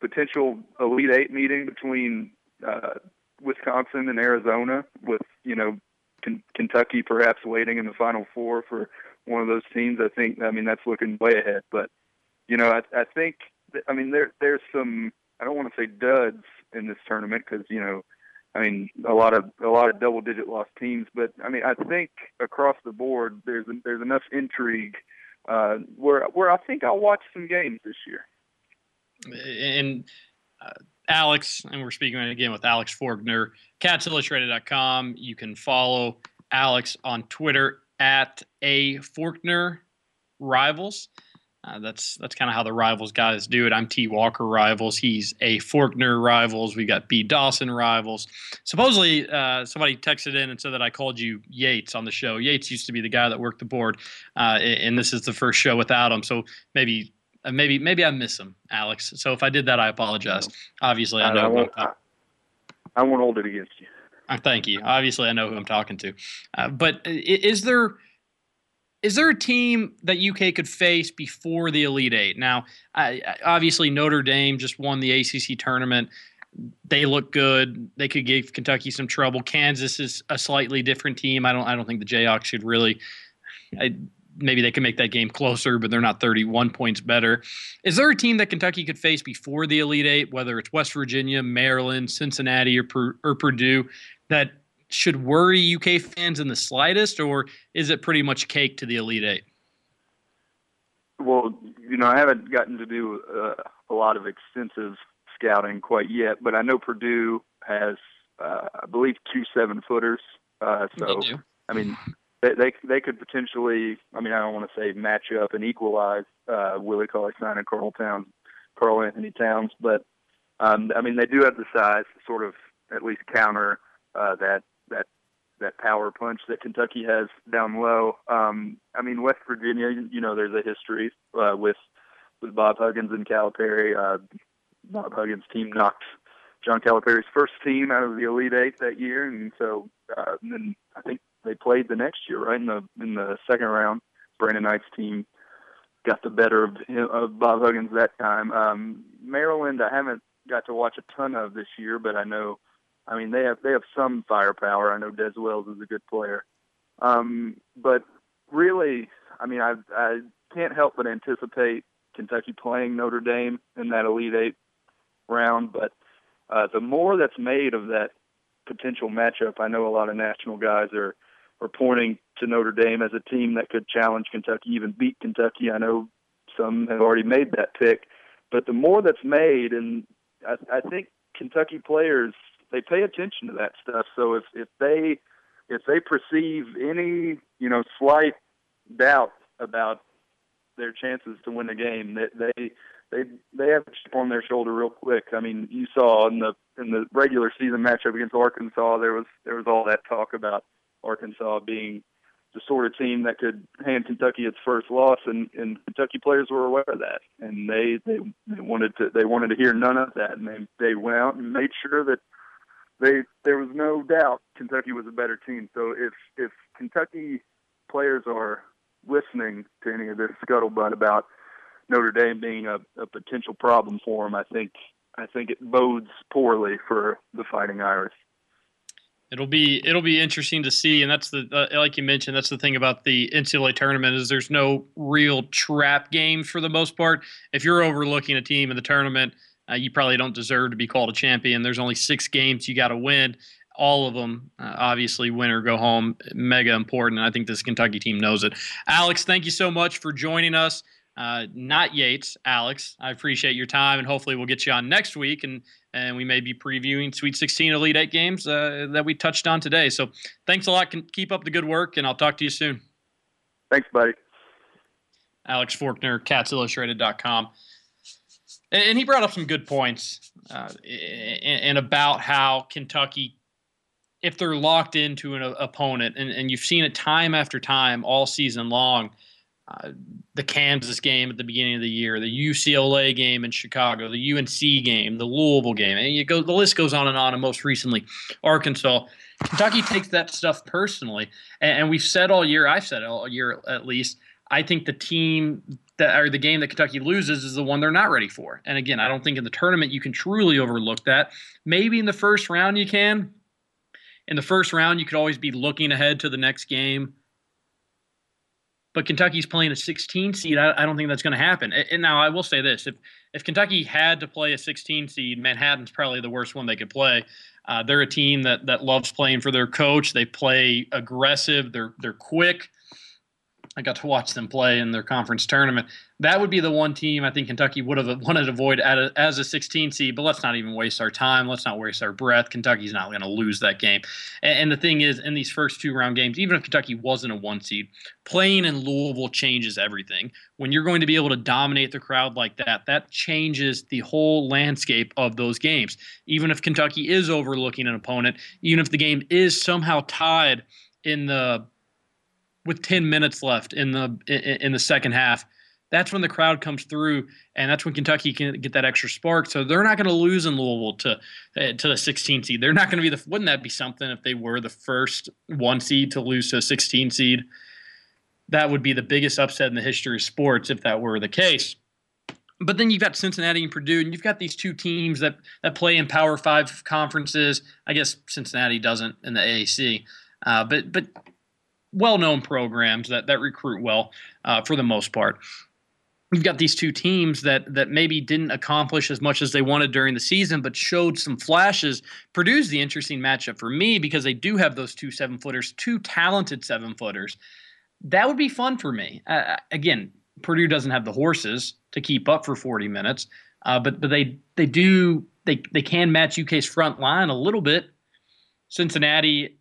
potential Elite Eight meeting between uh, Wisconsin and Arizona, with you know K- Kentucky perhaps waiting in the Final Four for one of those teams. I think. I mean, that's looking way ahead, but you know, I, I think. I mean, there there's some I don't want to say duds in this tournament because you know, I mean, a lot of a lot of double digit lost teams, but I mean, I think across the board there's there's enough intrigue uh, where where I think I'll watch some games this year. And uh, Alex, and we're speaking again with Alex Forkner, CatsIllustrated.com. You can follow Alex on Twitter at a Forkner Rivals. Uh, that's that's kind of how the rivals guys do it. I'm T Walker rivals. He's a Forkner rivals. We got B Dawson rivals. Supposedly, uh, somebody texted in and said that I called you Yates on the show. Yates used to be the guy that worked the board, uh, and this is the first show without him. So maybe maybe maybe I miss them, Alex. So if I did that, I apologize. Obviously, I know. I won't, I, I won't hold it against you. Uh, thank you. Obviously, I know who I'm talking to. Uh, but is there is there a team that UK could face before the Elite Eight? Now, I, obviously Notre Dame just won the ACC tournament. They look good. They could give Kentucky some trouble. Kansas is a slightly different team. I don't. I don't think the Jayhawks should really. I, maybe they can make that game closer, but they're not 31 points better. Is there a team that Kentucky could face before the Elite Eight, whether it's West Virginia, Maryland, Cincinnati, or, or Purdue, that should worry UK fans in the slightest, or is it pretty much cake to the Elite Eight? Well, you know, I haven't gotten to do uh, a lot of extensive scouting quite yet, but I know Purdue has, uh, I believe, two seven footers. Uh, so, I mean, they, they they could potentially. I mean, I don't want to say match up and equalize uh, Willie Cauley Stein and Karl Towns, Karl Anthony Towns, but um, I mean, they do have the size to sort of at least counter uh, that that that power punch that Kentucky has down low. Um, I mean, West Virginia, you know, there's a history uh, with with Bob Huggins and Calipari. Uh, Bob Huggins' team knocked John Calipari's first team out of the Elite Eight that year, and so uh, and then I think they played the next year, right in the in the second round. Brandon Knight's team got the better of, of Bob Huggins that time. Um, Maryland, I haven't got to watch a ton of this year, but I know I mean, they have they have some firepower. I know Dez Wells is a good player, um, but really, I mean, I I can't help but anticipate Kentucky playing Notre Dame in that Elite Eight round. But uh, the more that's made of that potential matchup, I know a lot of national guys are are pointing to Notre Dame as a team that could challenge Kentucky, even beat Kentucky. I know some have already made that pick, but the more that's made, and I, I think Kentucky players they pay attention to that stuff. So if if they if they perceive any you know slight doubt about their chances to win a game, they they they they have a chip on their shoulder real quick. I mean, you saw in the in the regular season matchup against Arkansas, there was there was all that talk about Arkansas being the sort of team that could hand Kentucky its first loss, and, and Kentucky players were aware of that, and they, they they wanted to they wanted to hear none of that, and they they went out and made sure that they there was no doubt Kentucky was a better team. So if if Kentucky players are listening to any of this scuttlebutt about Notre Dame being a, a potential problem for them, I think I think it bodes poorly for the Fighting Irish. It'll be it'll be interesting to see, and that's the uh, like you mentioned. That's the thing about the NCAA tournament is there's no real trap game for the most part. If you're overlooking a team in the tournament, uh, you probably don't deserve to be called a champion. There's only six games you got to win. All of them, uh, obviously, win or go home. Mega important. And I think this Kentucky team knows it. Alex, thank you so much for joining us. Uh, not Yates, Alex. I appreciate your time, and hopefully we'll get you on next week, and and we may be previewing Sweet 16 Elite Eight games uh, that we touched on today. So thanks a lot. Can keep up the good work, and I'll talk to you soon. Thanks, buddy. Alex Forkner, CatsIllustrated.com, and, and he brought up some good points, uh, and, and about how Kentucky if they're locked into an opponent, and, and you've seen it time after time all season long, uh, the Kansas game at the beginning of the year, the UCLA game in Chicago, the UNC game, the Louisville game, and you go the list goes on and on. And most recently, Arkansas. Kentucky takes that stuff personally, and, and we've said all year. I've said all year at least. I think the team that or the game that Kentucky loses is the one they're not ready for. And again, I don't think in the tournament you can truly overlook that. Maybe in the first round you can. In the first round, you could always be looking ahead to the next game but Kentucky's playing a 16 seed. I, I don't think that's going to happen. And now I will say this: if if Kentucky had to play a 16 seed, Manhattan's probably the worst one they could play. Uh, they're a team that that loves playing for their coach. They play aggressive. They're they're quick. I got to watch them play in their conference tournament. That would be the one team I think Kentucky would have wanted to avoid as a 16 seed. But let's not even waste our time. Let's not waste our breath. Kentucky's not going to lose that game. And, the thing is, in these first two round games, even if Kentucky wasn't a one seed, playing in Louisville changes everything. When you're going to be able to dominate the crowd like that, that changes the whole landscape of those games. Even if Kentucky is overlooking an opponent, even if the game is somehow tied in the with 10 minutes left in the in the second half that's when the crowd comes through and that's when Kentucky can get that extra spark. So they're not going to lose in Louisville to uh, to the 16 seed. They're not going to be the wouldn't that be something if they were the first one seed to lose to a 16 seed? That would be the biggest upset in the history of sports if that were the case. But then you've got Cincinnati and Purdue, and you've got these two teams that that play in Power Five conferences. I guess Cincinnati doesn't in the AAC, uh, but but well-known programs that that recruit well uh, for the most part. We've got these two teams that that maybe didn't accomplish as much as they wanted during the season, but showed some flashes. Purdue's the interesting matchup for me because they do have those two seven footers, two talented seven footers. That would be fun for me. Uh, again, Purdue doesn't have the horses to keep up for 40 minutes, uh, but but they they do they they can match UK's front line a little bit. Cincinnati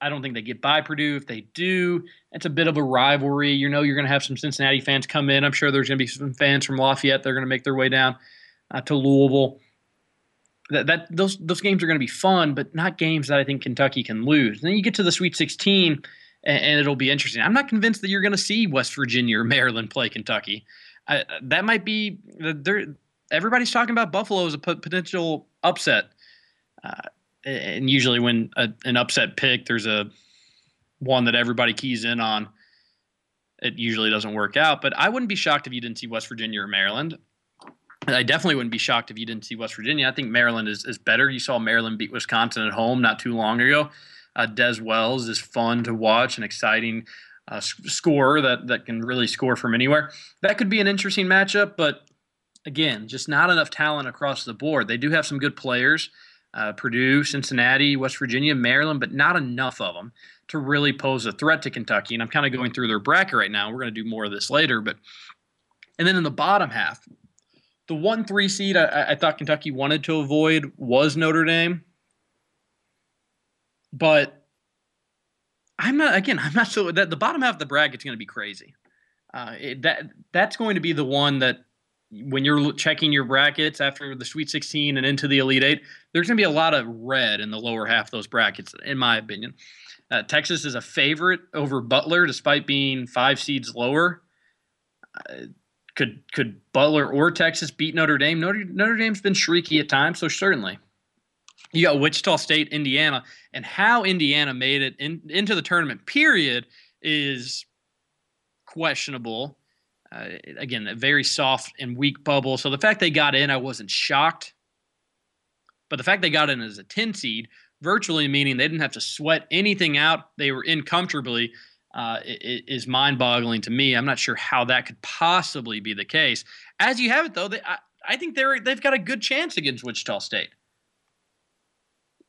I don't think they get by Purdue. If they do, it's a bit of a rivalry. You know, you're going to have some Cincinnati fans come in. I'm sure there's going to be some fans from Lafayette. They're going to make their way down uh, to Louisville. That, that those those games are going to be fun, but not games that I think Kentucky can lose. And then you get to the Sweet 16, and, and it'll be interesting. I'm not convinced that you're going to see West Virginia or Maryland play Kentucky. I, that might be. there. Everybody's talking about Buffalo as a potential upset. Uh, and usually when a, an upset pick, there's a one that everybody keys in on. It usually doesn't work out, but I wouldn't be shocked if you didn't see West Virginia or Maryland. I definitely wouldn't be shocked if you didn't see West Virginia. I think Maryland is, is better. You saw Maryland beat Wisconsin at home not too long ago. Uh, Dez Wells is fun to watch, an exciting uh, scorer that that can really score from anywhere. That could be an interesting matchup, but again, just not enough talent across the board. They do have some good players uh, Purdue, Cincinnati, West Virginia, Maryland, but not enough of them to really pose a threat to Kentucky. And I'm kind of going through their bracket right now. We're going to do more of this later, but and then in the bottom half, the one three seed I, I thought Kentucky wanted to avoid was Notre Dame, but I'm not again. I'm not so that the bottom half of the bracket is going to be crazy. Uh, it, that that's going to be the one that when you're checking your brackets after the Sweet 16 and into the Elite Eight, there's going to be a lot of red in the lower half of those brackets, in my opinion. Uh, Texas is a favorite over Butler, despite being five seeds lower. Uh, could could Butler or Texas beat Notre Dame? Notre, Notre Dame's been shrieky at times, so certainly. You got Wichita State, Indiana, and how Indiana made it in, into the tournament. Period is questionable. Uh, again, a very soft and weak bubble. So the fact they got in, I wasn't shocked. But the fact they got in as a 10 seed virtually meaning they didn't have to sweat anything out. They were in comfortably. Uh, is mind-boggling to me. I'm not sure how that could possibly be the case. As you have it, though, they, I, I think they're they've got a good chance against Wichita State.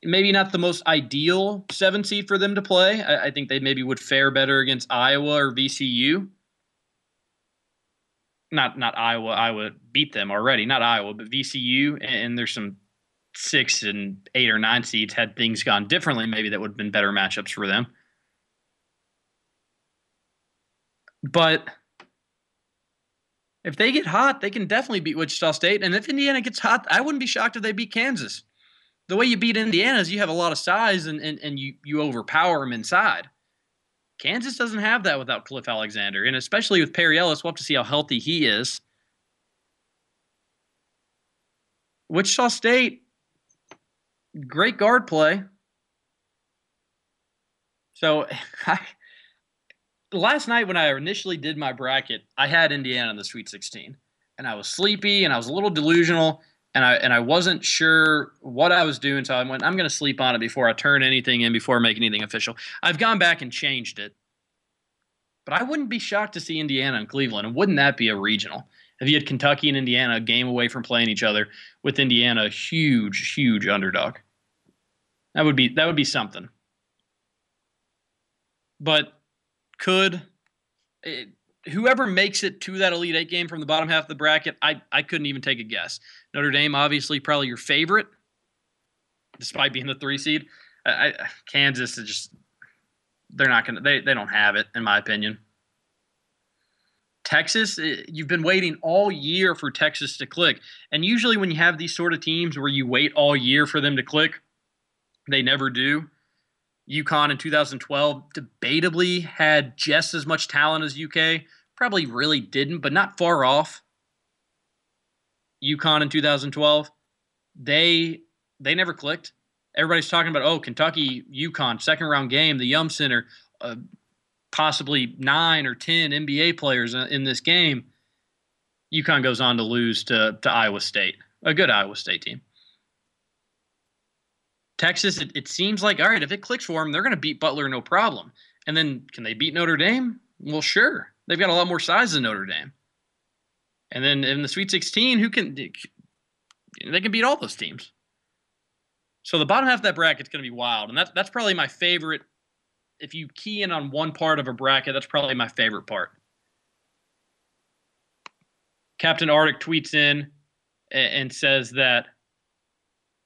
Maybe not the most ideal seven seed for them to play. I, I think they maybe would fare better against Iowa or VCU. Not not Iowa. Iowa beat them already. Not Iowa, but VCU. And there's some six and eight or nine seeds had things gone differently, maybe that would have been better matchups for them. But if they get hot, they can definitely beat Wichita State. And if Indiana gets hot, I wouldn't be shocked if they beat Kansas. The way you beat Indiana is you have a lot of size and, and, and you, you overpower them inside. Kansas doesn't have that without Cliff Alexander. And especially with Perry Ellis, we'll have to see how healthy he is. Wichita State, great guard play. So (laughs) I, last night when I initially did my bracket, I had Indiana in the Sweet 16, and I was sleepy and I was a little delusional, and I and I wasn't sure what I was doing. So I went, I'm going to sleep on it before I turn anything in, before I make anything official. I've gone back and changed it, but I wouldn't be shocked to see Indiana and Cleveland, and wouldn't that be a regional? If you had Kentucky and Indiana a game away from playing each other, with Indiana a huge, huge underdog, that would be that would be something. But could it, whoever makes it to that Elite Eight game from the bottom half of the bracket, I, I couldn't even take a guess. Notre Dame, obviously, probably your favorite, despite being the three seed. I, I, Kansas is just they're not gonna they they don't have it in my opinion. Texas, eh, you've been waiting all year for Texas to click, and usually when you have these sort of teams where you wait all year for them to click, they never do. UConn in 2012 debatably had just as much talent as UK. Probably really didn't, but not far off. UConn in 2012, they they never clicked. Everybody's talking about oh Kentucky UConn second round game, the Yum Center, uh, possibly nine or ten NBA players in this game. UConn goes on to lose to to Iowa State, a good Iowa State team. Texas, it, it seems like all right. If it clicks for them, they're going to beat Butler no problem. And then can they beat Notre Dame? Well, sure. They've got a lot more size than Notre Dame. And then in the Sweet 16, who can they can beat all those teams. So the bottom half of that bracket is going to be wild, and that's that's probably my favorite. If you key in on one part of a bracket, that's probably my favorite part. Captain Arctic tweets in and says that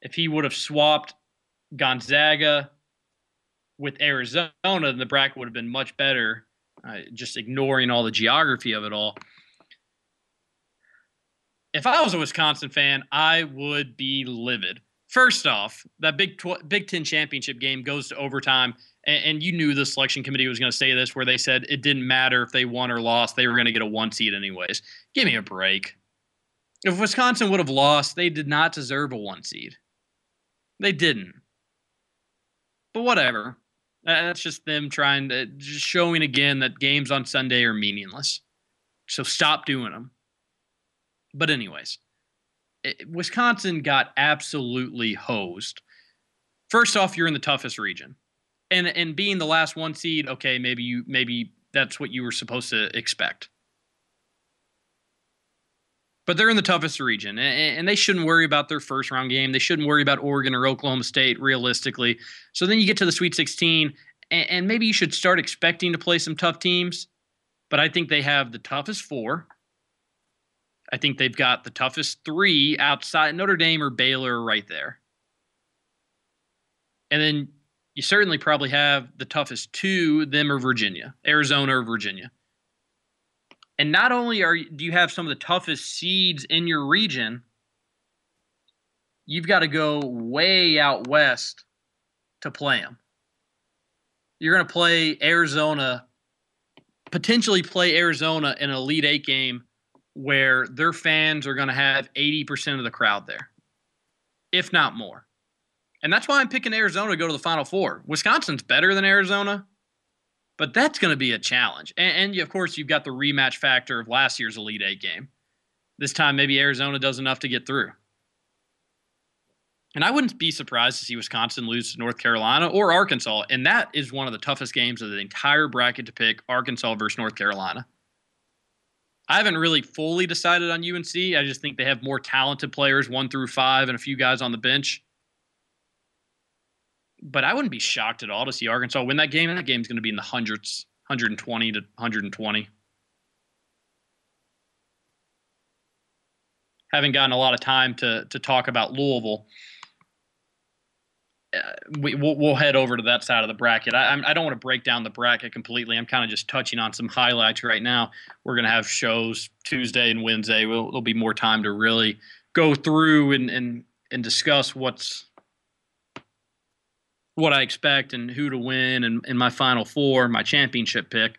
if he would have swapped Gonzaga with Arizona, then the bracket would have been much better. Uh, just ignoring all the geography of it all. If I was a Wisconsin fan, I would be livid. First off, that Big Tw- Big Ten championship game goes to overtime, and, and you knew the selection committee was going to say this, where they said it didn't matter if they won or lost; they were going to get a one seed anyways. Give me a break. If Wisconsin would have lost, they did not deserve a one seed. They didn't. But whatever. That's just them trying to just showing again that games on Sunday are meaningless. So stop doing them. But anyways, it, Wisconsin got absolutely hosed. First off, you're in the toughest region. And and being the last one seed, okay, maybe you maybe that's what you were supposed to expect but they're in the toughest region and they shouldn't worry about their first round game. They shouldn't worry about oregon or oklahoma state realistically. So then you get to the sweet 16 and maybe you should start expecting to play some tough teams but i think they have the toughest four. I think they've got the toughest three outside notre dame or baylor right there. And then you certainly probably have the toughest two them or virginia arizona or virginia and not only are do you have some of the toughest seeds in your region, you've got to go way out west to play them. You're going to play Arizona, potentially play Arizona in an Elite Eight game where their fans are going to have 80% of the crowd there, if not more. And that's why I'm picking Arizona to go to the Final Four. Wisconsin's better than Arizona. But that's going to be a challenge. And, and, of course, you've got the rematch factor of last year's Elite Eight game. This time, maybe Arizona does enough to get through. And I wouldn't be surprised to see Wisconsin lose to North Carolina or Arkansas. And that is one of the toughest games of the entire bracket to pick Arkansas versus North Carolina. I haven't really fully decided on UNC. I just think they have more talented players, one through five, and a few guys on the bench. But I wouldn't be shocked at all to see Arkansas win that game. And that game's going to be in the hundreds, 120 to 120. Haven't gotten a lot of time to to talk about Louisville. Uh, we, we'll, we'll, head over to that side of the bracket. I, I don't want to break down the bracket completely. I'm kind of just touching on some highlights right now. We're going to have shows Tuesday and Wednesday. We'll, there'll be more time to really go through and, and, and discuss what's what I expect and who to win and, in my final four, my championship pick.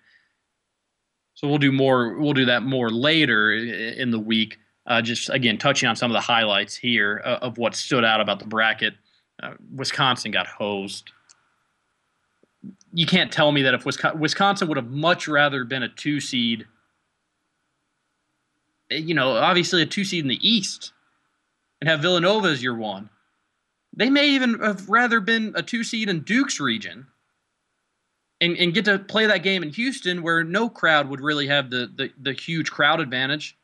So we'll do more. We'll do that more later in the week. Uh, just again touching on some of the highlights here uh, of what stood out about the bracket. Uh, Wisconsin got hosed. You can't tell me that if Wisconsin, Wisconsin would have much rather been a two seed, eh, you know, obviously a two seed in the East and have Villanova as your one. They may even have rather been a two seed in Duke's region and, and get to play that game in Houston where no crowd would really have the, the, the huge crowd advantage.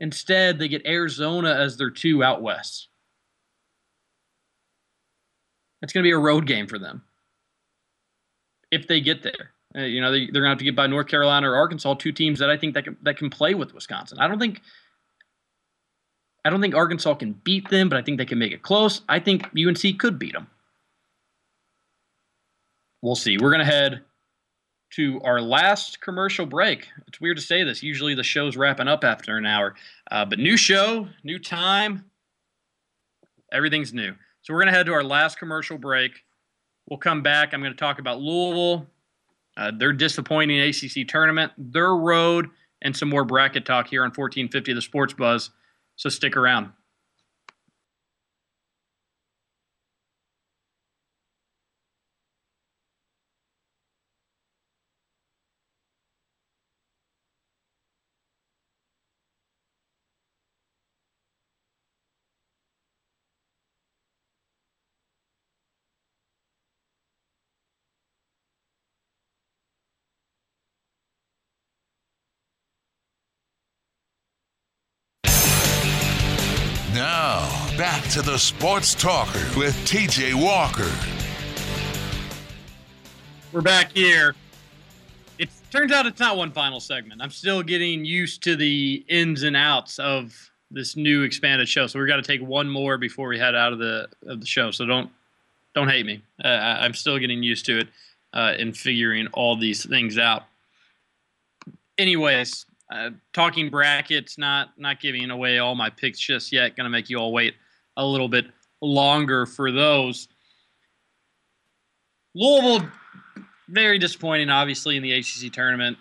Instead, they get Arizona as their two out west. It's going to be a road game for them if they get there. Uh, you know, they, are going to have to get by North Carolina or Arkansas, two teams that I think that can, that can play with Wisconsin. I don't think I don't think Arkansas can beat them, but I think they can make it close. I think UNC could beat them. We'll see. We're going to head to our last commercial break. It's weird to say this. Usually the show's wrapping up after an hour, uh, but new show, new time, everything's new. So we're going to head to our last commercial break. We'll come back. I'm going to talk about Louisville, uh, their disappointing ACC tournament, their road, and some more bracket talk here on 1450 The Sports Buzz. So stick around. To the Sports Talker with TJ Walker. We're back here. It turns out it's not one final segment. I'm still getting used to the ins and outs of this new expanded show. So we've got to take one more before we head out of the of the show. So don't don't hate me. Uh, I'm still getting used to it uh, and figuring all these things out. Anyways, uh, talking brackets, not not giving away all my picks just yet. Going to make you all wait a little bit longer for those. Louisville, very disappointing, obviously, in the ACC tournament.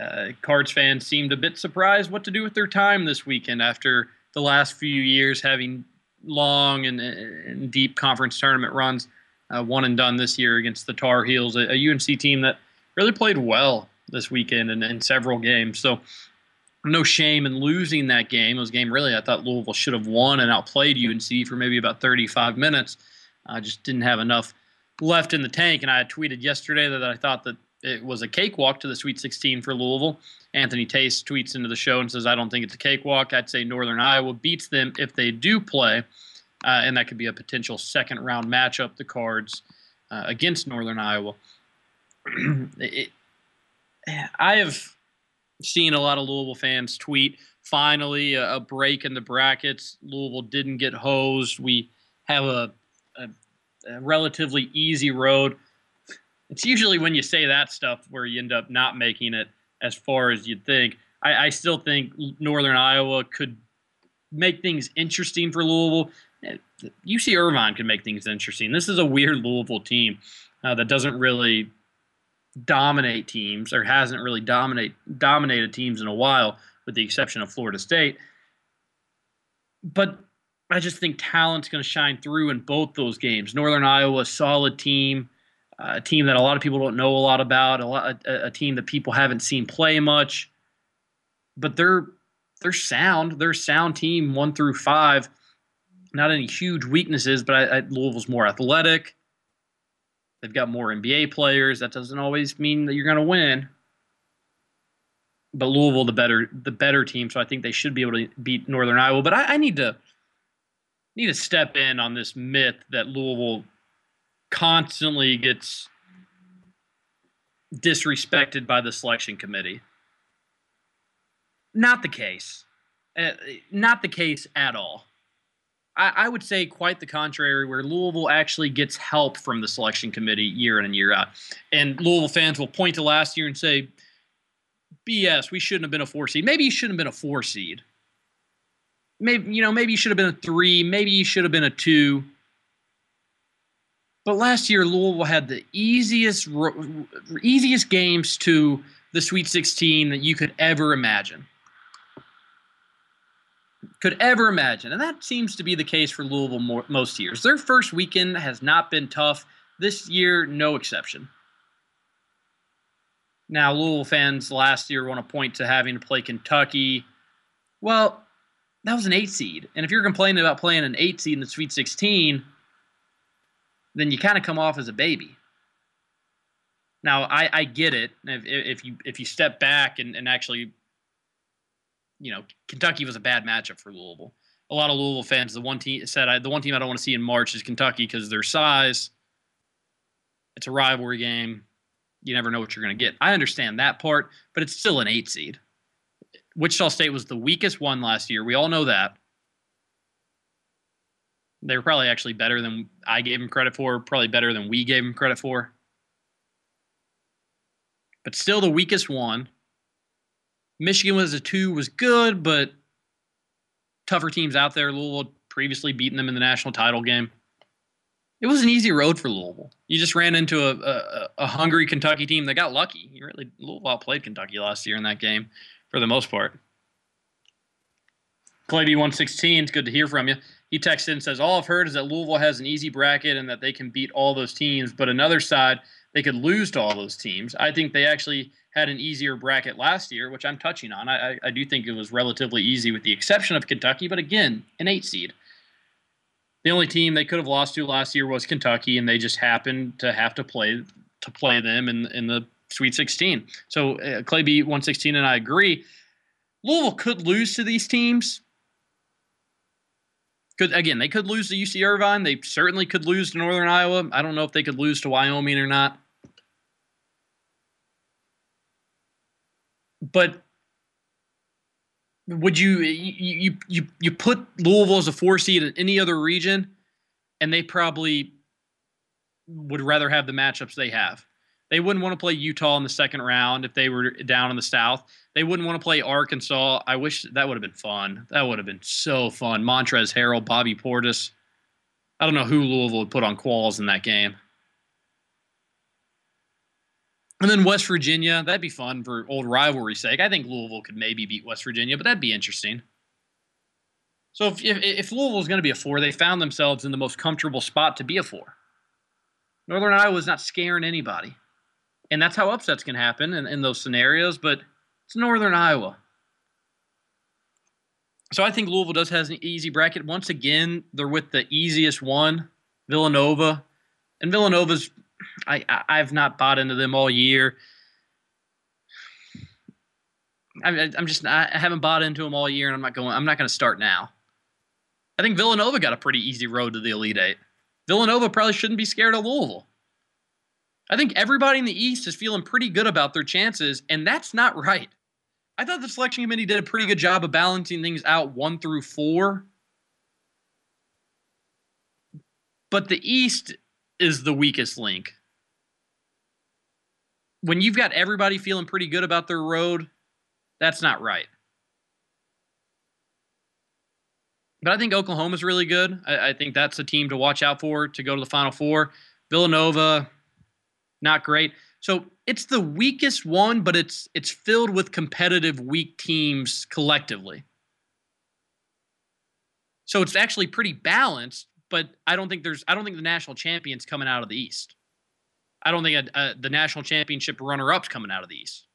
Uh, Cards fans seemed a bit surprised what to do with their time this weekend after the last few years having long and, and deep conference tournament runs. Uh, one and done this year against the Tar Heels, a, a UNC team that really played well this weekend and in several games. So no shame in losing that game. It was a game really I thought Louisville should have won and outplayed UNC for maybe about 35 minutes. I just didn't have enough left in the tank. And I tweeted yesterday that I thought that it was a cakewalk to the Sweet 16 for Louisville. Anthony Tace tweets into the show and says, I don't think it's a cakewalk. I'd say Northern Iowa beats them if they do play. Uh, and that could be a potential second round matchup, the cards uh, against Northern Iowa. (clears throat) it, I have seeing a lot of Louisville fans tweet finally a, a, break in the brackets. Louisville didn't get hosed. We have a, a, a, relatively easy road. It's usually when you say that stuff where you end up not making it as far as you'd think. I, I still think Northern Iowa could make things interesting for Louisville. UC Irvine can make things interesting. This is a weird Louisville team uh, that doesn't really dominate teams or hasn't really dominate dominated teams in a while, with the exception of Florida State. But I just think talent's going to shine through in both those games. Northern Iowa, solid team, uh, a team that a lot of people don't know a lot about, a, lot, a, a team that people haven't seen play much, but they're they're sound. They're a sound team, one through five. Not any huge weaknesses, but I, I, Louisville's more athletic. They've got more NBA players. That doesn't always mean that you're going to win. But Louisville, the better, the better team, so I think they should be able to beat Northern Iowa. But I, I need to need to step in on this myth that Louisville constantly gets disrespected by the selection committee. Not the case. Uh, not the case at all. I, I, would say quite the contrary, where Louisville actually gets help from the selection committee year in and year out. And Louisville fans will point to last year and say, BS, we shouldn't have been a four seed. Maybe you shouldn't have been a four seed. Maybe, you know, maybe you should have been a three. Maybe you should have been a two. But last year, Louisville had the easiest easiest games to the Sweet 16 that you could ever imagine. Could ever imagine. And that seems to be the case for Louisville more, most years. Their first weekend has not been tough. This year, no exception. Now, Louisville fans last year want to point to having to play Kentucky. Well, that was an eight seed. And if you're complaining about playing an eight seed in the Sweet 16, then you kind of come off as a baby. Now I, I get it. If, if you if you step back and, and actually, you know, Kentucky was a bad matchup for Louisville. A lot of Louisville fans, the one team said I, the one team I don't want to see in March is Kentucky because their size. It's a rivalry game. You never know what you're going to get. I understand that part, but it's still an eight seed. Wichita State was the weakest one last year. We all know that. They were probably actually better than I gave them credit for, probably better than we gave them credit for. But still the weakest one. Michigan was a two, was good, but tougher teams out there. Louisville previously beaten them in the national title game. It was an easy road for Louisville. You just ran into a, a, a hungry Kentucky team that got lucky. You really Louisville outplayed Kentucky last year in that game for the most part. Clayby 116, it's good to hear from you he texted and says, All I've heard is that Louisville has an easy bracket and that they can beat all those teams. But another side, they could lose to all those teams. I think they actually had an easier bracket last year, which I'm touching on. I, I do think it was relatively easy with the exception of Kentucky, but again, an eight seed. The only team they could have lost to last year was Kentucky, and they just happened to have to play to play them in in the Sweet 16. So uh, Clay beat 116, and I agree. Louisville could lose to these teams, could again, they could lose to UC Irvine. They certainly could lose to Northern Iowa. I don't know if they could lose to Wyoming or not. But would you you you you put Louisville as a four seed in any other region, and they probably would rather have the matchups they have. They wouldn't want to play Utah in the second round if they were down in the South. They wouldn't want to play Arkansas. I wish that would have been fun. That would have been so fun. Montrezl Harrell, Bobby Portis. I don't know who Louisville would put on quals in that game. And then West Virginia, that'd be fun for old rivalry sake. I think Louisville could maybe beat West Virginia, but that'd be interesting. So if if, if Louisville is going to be a four, they found themselves in the most comfortable spot to be a four. Northern Iowa is not scaring anybody and that's how upsets can happen in, in those scenarios. But it's Northern Iowa. So I think Louisville does has an easy bracket. Once again, they're with the easiest one, Villanova, and Villanova's. I, I have not bought into them all year. I, I'm just I haven't bought into them all year, and I'm not going. I'm not going to start now. I think Villanova got a pretty easy road to the Elite Eight. Villanova probably shouldn't be scared of Louisville. I think everybody in the East is feeling pretty good about their chances, and that's not right. I thought the selection committee did a pretty good job of balancing things out one through four. But the East is the weakest link. When you've got everybody feeling pretty good about their road, that's not right. But I think Oklahoma's really good. I, I think that's a team to watch out for to go to the Final Four. Villanova, not great. So it's the weakest one, but it's it's filled with competitive weak teams collectively. So it's actually pretty balanced, but I don't think there's I don't think the national champions coming out of the East. I don't think a, a, the national championship runner-ups coming out of the East.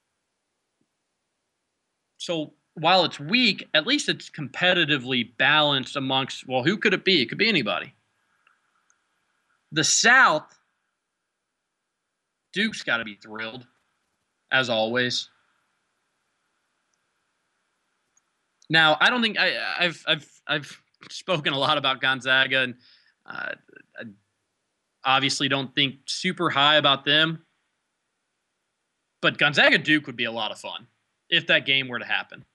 So while it's weak, at least it's competitively balanced amongst, well, who could it be? It could be anybody. The South, Duke's got to be thrilled, as always. Now, I don't think I, have I've I've spoken a lot about Gonzaga, and uh, obviously don't think super high about them. But Gonzaga Duke would be a lot of fun if that game were to happen.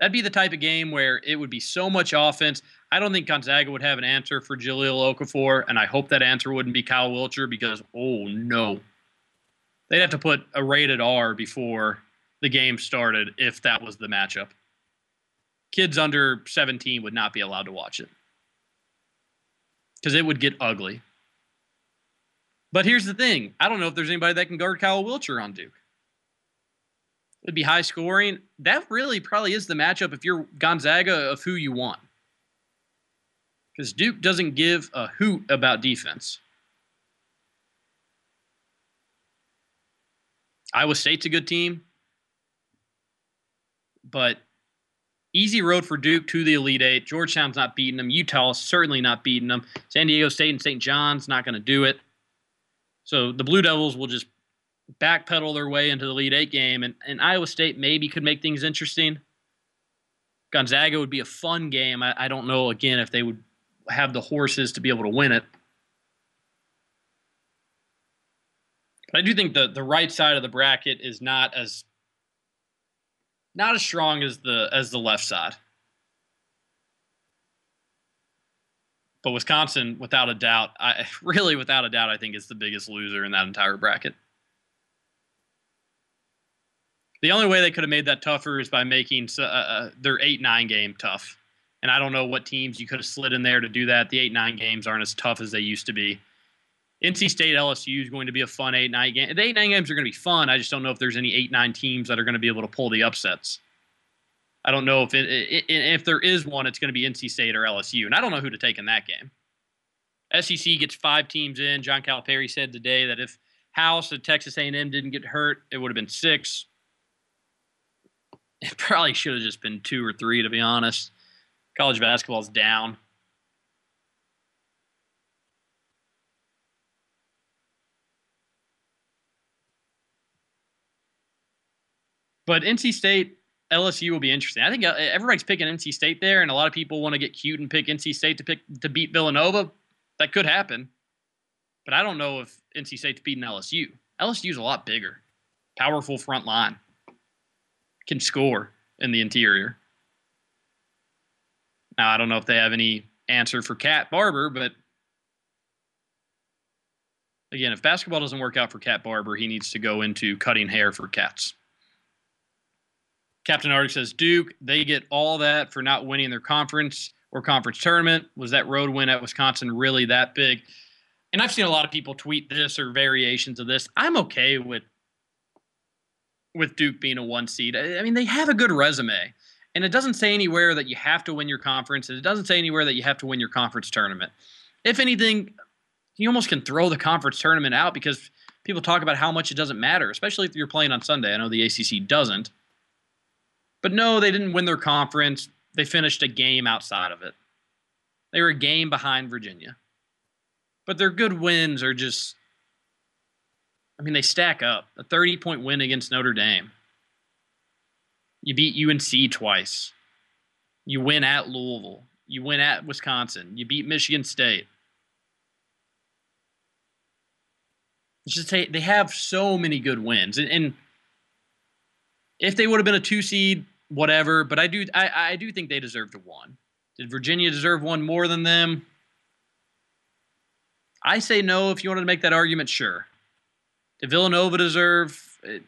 That'd be the type of game where it would be so much offense. I don't think Gonzaga would have an answer for Jahlil Okafor, and I hope that answer wouldn't be Kyle Wiltjer because, oh no. They'd have to put a rated R before the game started if that was the matchup. Kids under 17 would not be allowed to watch it because it would get ugly. But here's the thing I don't know if there's anybody that can guard Kyle Wiltjer on Duke. It'd be high scoring. That really probably is the matchup if you're Gonzaga of who you want. Because Duke doesn't give a hoot about defense. Iowa State's a good team, but easy road for Duke to the Elite Eight. Georgetown's not beating them. Utah's certainly not beating them. San Diego State and St. John's not going to do it. So the Blue Devils will just backpedal their way into the Elite Eight game, and, and Iowa State maybe could make things interesting. Gonzaga would be a fun game. I, I don't know, again, if they would have the horses to be able to win it. But I do think the, the right side of the bracket is not as not as strong as the as the left side. But Wisconsin, without a doubt, I (laughs) really without a doubt, I think is the biggest loser in that entire bracket. The only way they could have made that tougher is by making uh, uh, their eight nine game tough. And I don't know what teams you could have slid in there to do that. The eight nine games aren't as tough as they used to be. NC State LSU is going to be a fun eight nine game. The eight nine games are going to be fun. I just don't know if there's any eight nine teams that are going to be able to pull the upsets. I don't know if it, it, if there is one, it's going to be NC State or LSU, and I don't know who to take in that game. SEC gets five teams in. John Calipari said today that if House and Texas A&M didn't get hurt, it would have been six. It probably should have just been two or three, to be honest. College basketball's down. But NC State, LSU will be interesting. I think uh, everybody's picking NC State there, and a lot of people want to get cute and pick NC State to pick to beat Villanova. That could happen, but I don't know if NC State's beating LSU. LSU's a lot bigger, powerful front line can score in the interior. Now, I don't know if they have any answer for Cat Barber, but again, if basketball doesn't work out for Cat Barber, he needs to go into cutting hair for cats. Captain Arctic says Duke, they get all that for not winning their conference or conference tournament. Was that road win at Wisconsin really that big? And I've seen a lot of people tweet this or variations of this. I'm okay with with Duke being a one seed. I mean, they have a good resume. And it doesn't say anywhere that you have to win your conference. And it doesn't say anywhere that you have to win your conference tournament. If anything, you almost can throw the conference tournament out because people talk about how much it doesn't matter, especially if you're playing on Sunday. I know the ACC doesn't. But no, they didn't win their conference. They finished a game outside of it. They were a game behind Virginia. But their good wins are just I mean, they stack up. A 30 point win against Notre Dame. You beat UNC twice. You win at Louisville. You win at Wisconsin. You beat Michigan State. It's just they have so many good wins, and, and if they would have been a two seed, whatever. But I do I, I do think they deserved a one. Did Virginia deserve one more than them? I say no. If you wanted to make that argument, sure. Did Villanova deserve uh,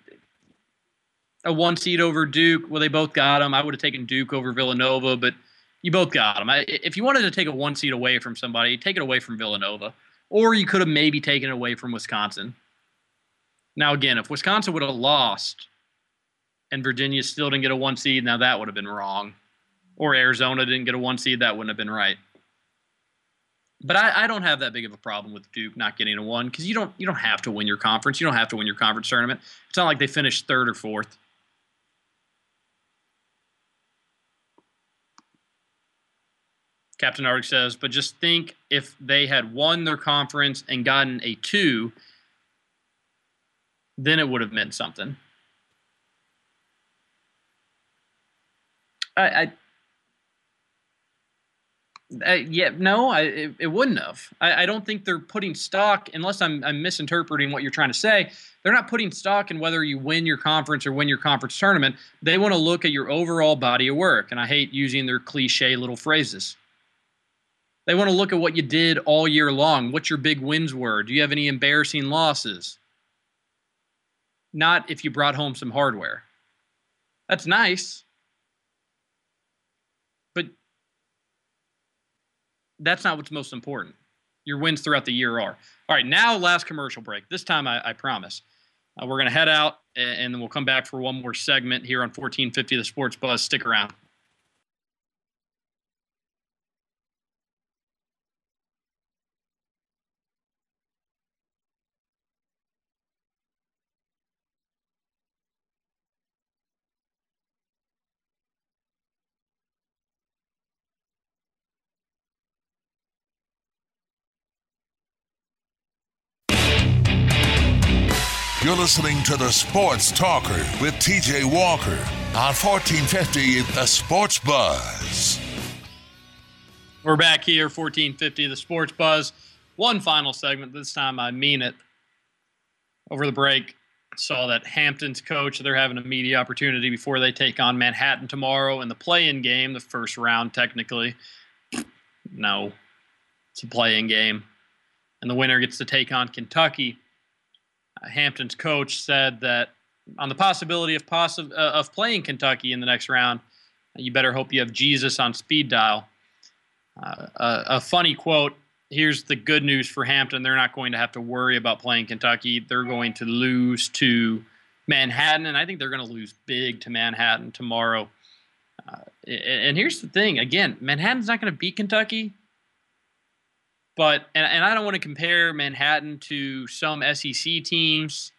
a one seed over Duke? Well, they both got them. I would have taken Duke over Villanova, but you both got them. I, if you wanted to take a one seed away from somebody, take it away from Villanova, or you could have maybe taken it away from Wisconsin. Now, again, if Wisconsin would have lost and Virginia still didn't get a one seed, now that would have been wrong. Or Arizona didn't get a one seed, that wouldn't have been right. But I, I don't have that big of a problem with Duke not getting a one because you don't you don't have to win your conference. You don't have to win your conference tournament. It's not like they finished third or fourth. Captain Arctic says, but just think if they had won their conference and gotten a two, then it would have meant something. I, I uh, yeah, no, I, it, it wouldn't have. I, I, don't think they're putting stock, unless I'm, I'm misinterpreting what you're trying to say. They're not putting stock in whether you win your conference or win your conference tournament. They want to look at your overall body of work. And I hate using their cliche little phrases. They want to look at what you did all year long, what your big wins were. Do you have any embarrassing losses? Not if you brought home some hardware. That's nice. That's not what's most important. Your wins throughout the year are. All right, now last commercial break. This time, I, I promise. Uh, we're going to head out and, and then we'll come back for one more segment here on 1450 The Sports Buzz. Stick around. You're listening to the Sports Talker with TJ Walker on 1450 The Sports Buzz. We're back here, 1450 The Sports Buzz. One final segment. This time I mean it. Over the break, saw that Hampton's coach, they're having a media opportunity before they take on Manhattan tomorrow in the play in game, the first round, technically. No, it's a play in game. And the winner gets to take on Kentucky. Hampton's coach said that on the possibility of possi- uh, of playing Kentucky in the next round, you better hope you have Jesus on speed dial. Uh, a, a, funny quote. Here's the good news for Hampton: they're not going to have to worry about playing Kentucky. They're going to lose to Manhattan, and I think they're going to lose big to Manhattan tomorrow. Uh, and here's the thing: again, Manhattan's not going to beat Kentucky. But and, and I don't want to compare Manhattan to some SEC teams.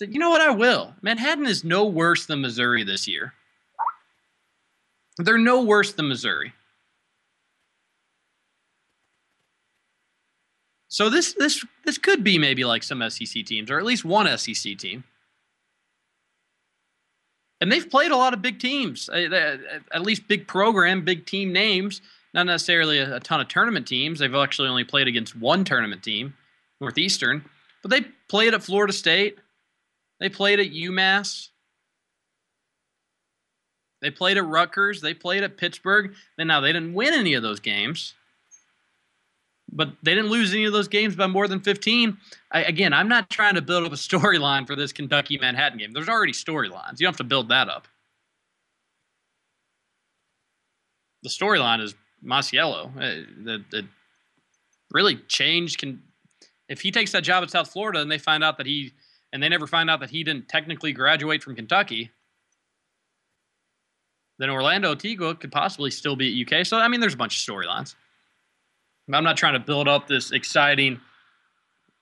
You know what? I will. Manhattan is no worse than Missouri this year. They're no worse than Missouri. So this this this could be maybe like some SEC teams, or at least one SEC team. And they've played a lot of big teams, uh, uh, at least big program, big team names not necessarily a, a, ton of tournament teams. They've actually only played against one tournament team, Northeastern, but they played at Florida State. They played at UMass. They played at Rutgers. They played at Pittsburgh. Then now they didn't win any of those games, but they didn't lose any of those games by more than 15. I, again, I'm not trying to build up a (laughs) storyline for this Kentucky Manhattan game. There's already storylines. You don't have to build that up. The storyline is Masiello. Uh, that, really changed. Can if he takes that job at South Florida and they find out that he and they never find out that he didn't technically graduate from Kentucky, then Orlando Antigua could possibly still be at UK. So I mean, there's a bunch of storylines. I'm not trying to build up this exciting.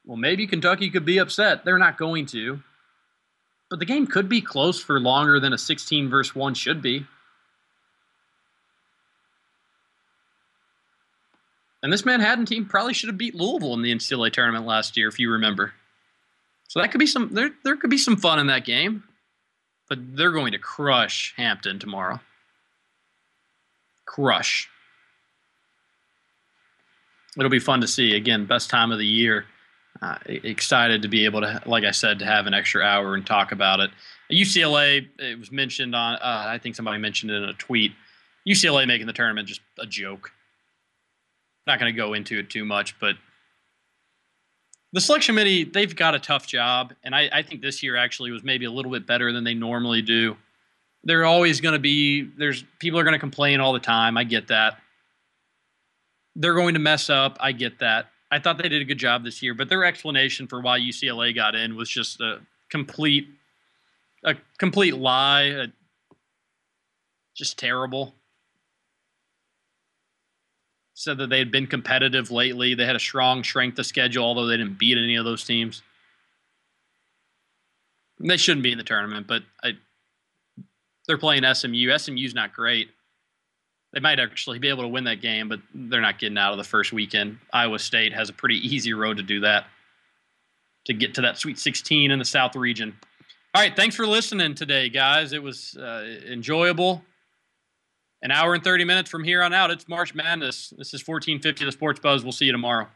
Well, maybe Kentucky could be upset. They're not going to. But the game could be close for longer than a 16 versus 1 should be. And this Manhattan team probably should have beat Louisville in the NCAA tournament last year, if you remember. So that could be some there. There could be some fun in that game, but they're going to crush Hampton tomorrow. Crush. It'll be fun to see. Again, best time of the year. Uh, excited to be able to, like I said, to have an extra hour and talk about it. UCLA, it was mentioned on. Uh, I think somebody mentioned it in a tweet. UCLA making the tournament just a joke not going to go into it too much, but the selection committee they've got a tough job, and I, I think this year actually was maybe a little bit better than they normally do. They're always going to be there's people are going to complain all the time. I get that. They're going to mess up. I get that. I thought they did a good job this year, but their explanation for why UCLA got in was just a complete a complete lie. A, just terrible said that they had been competitive lately. They had a strong strength of schedule, although they didn't beat any of those teams. They shouldn't be in the tournament, but I, they're playing SMU. SMU's not great. they might actually be able to win that game, but they're not getting out of the first weekend. Iowa State has a pretty easy road to do that, to get to that Sweet 16 in the South region. All right, thanks for listening today, guys. It was uh, enjoyable. An hour and 30 minutes from here on out, it's March Madness. This is 1450 The Sports Buzz. We'll see you tomorrow.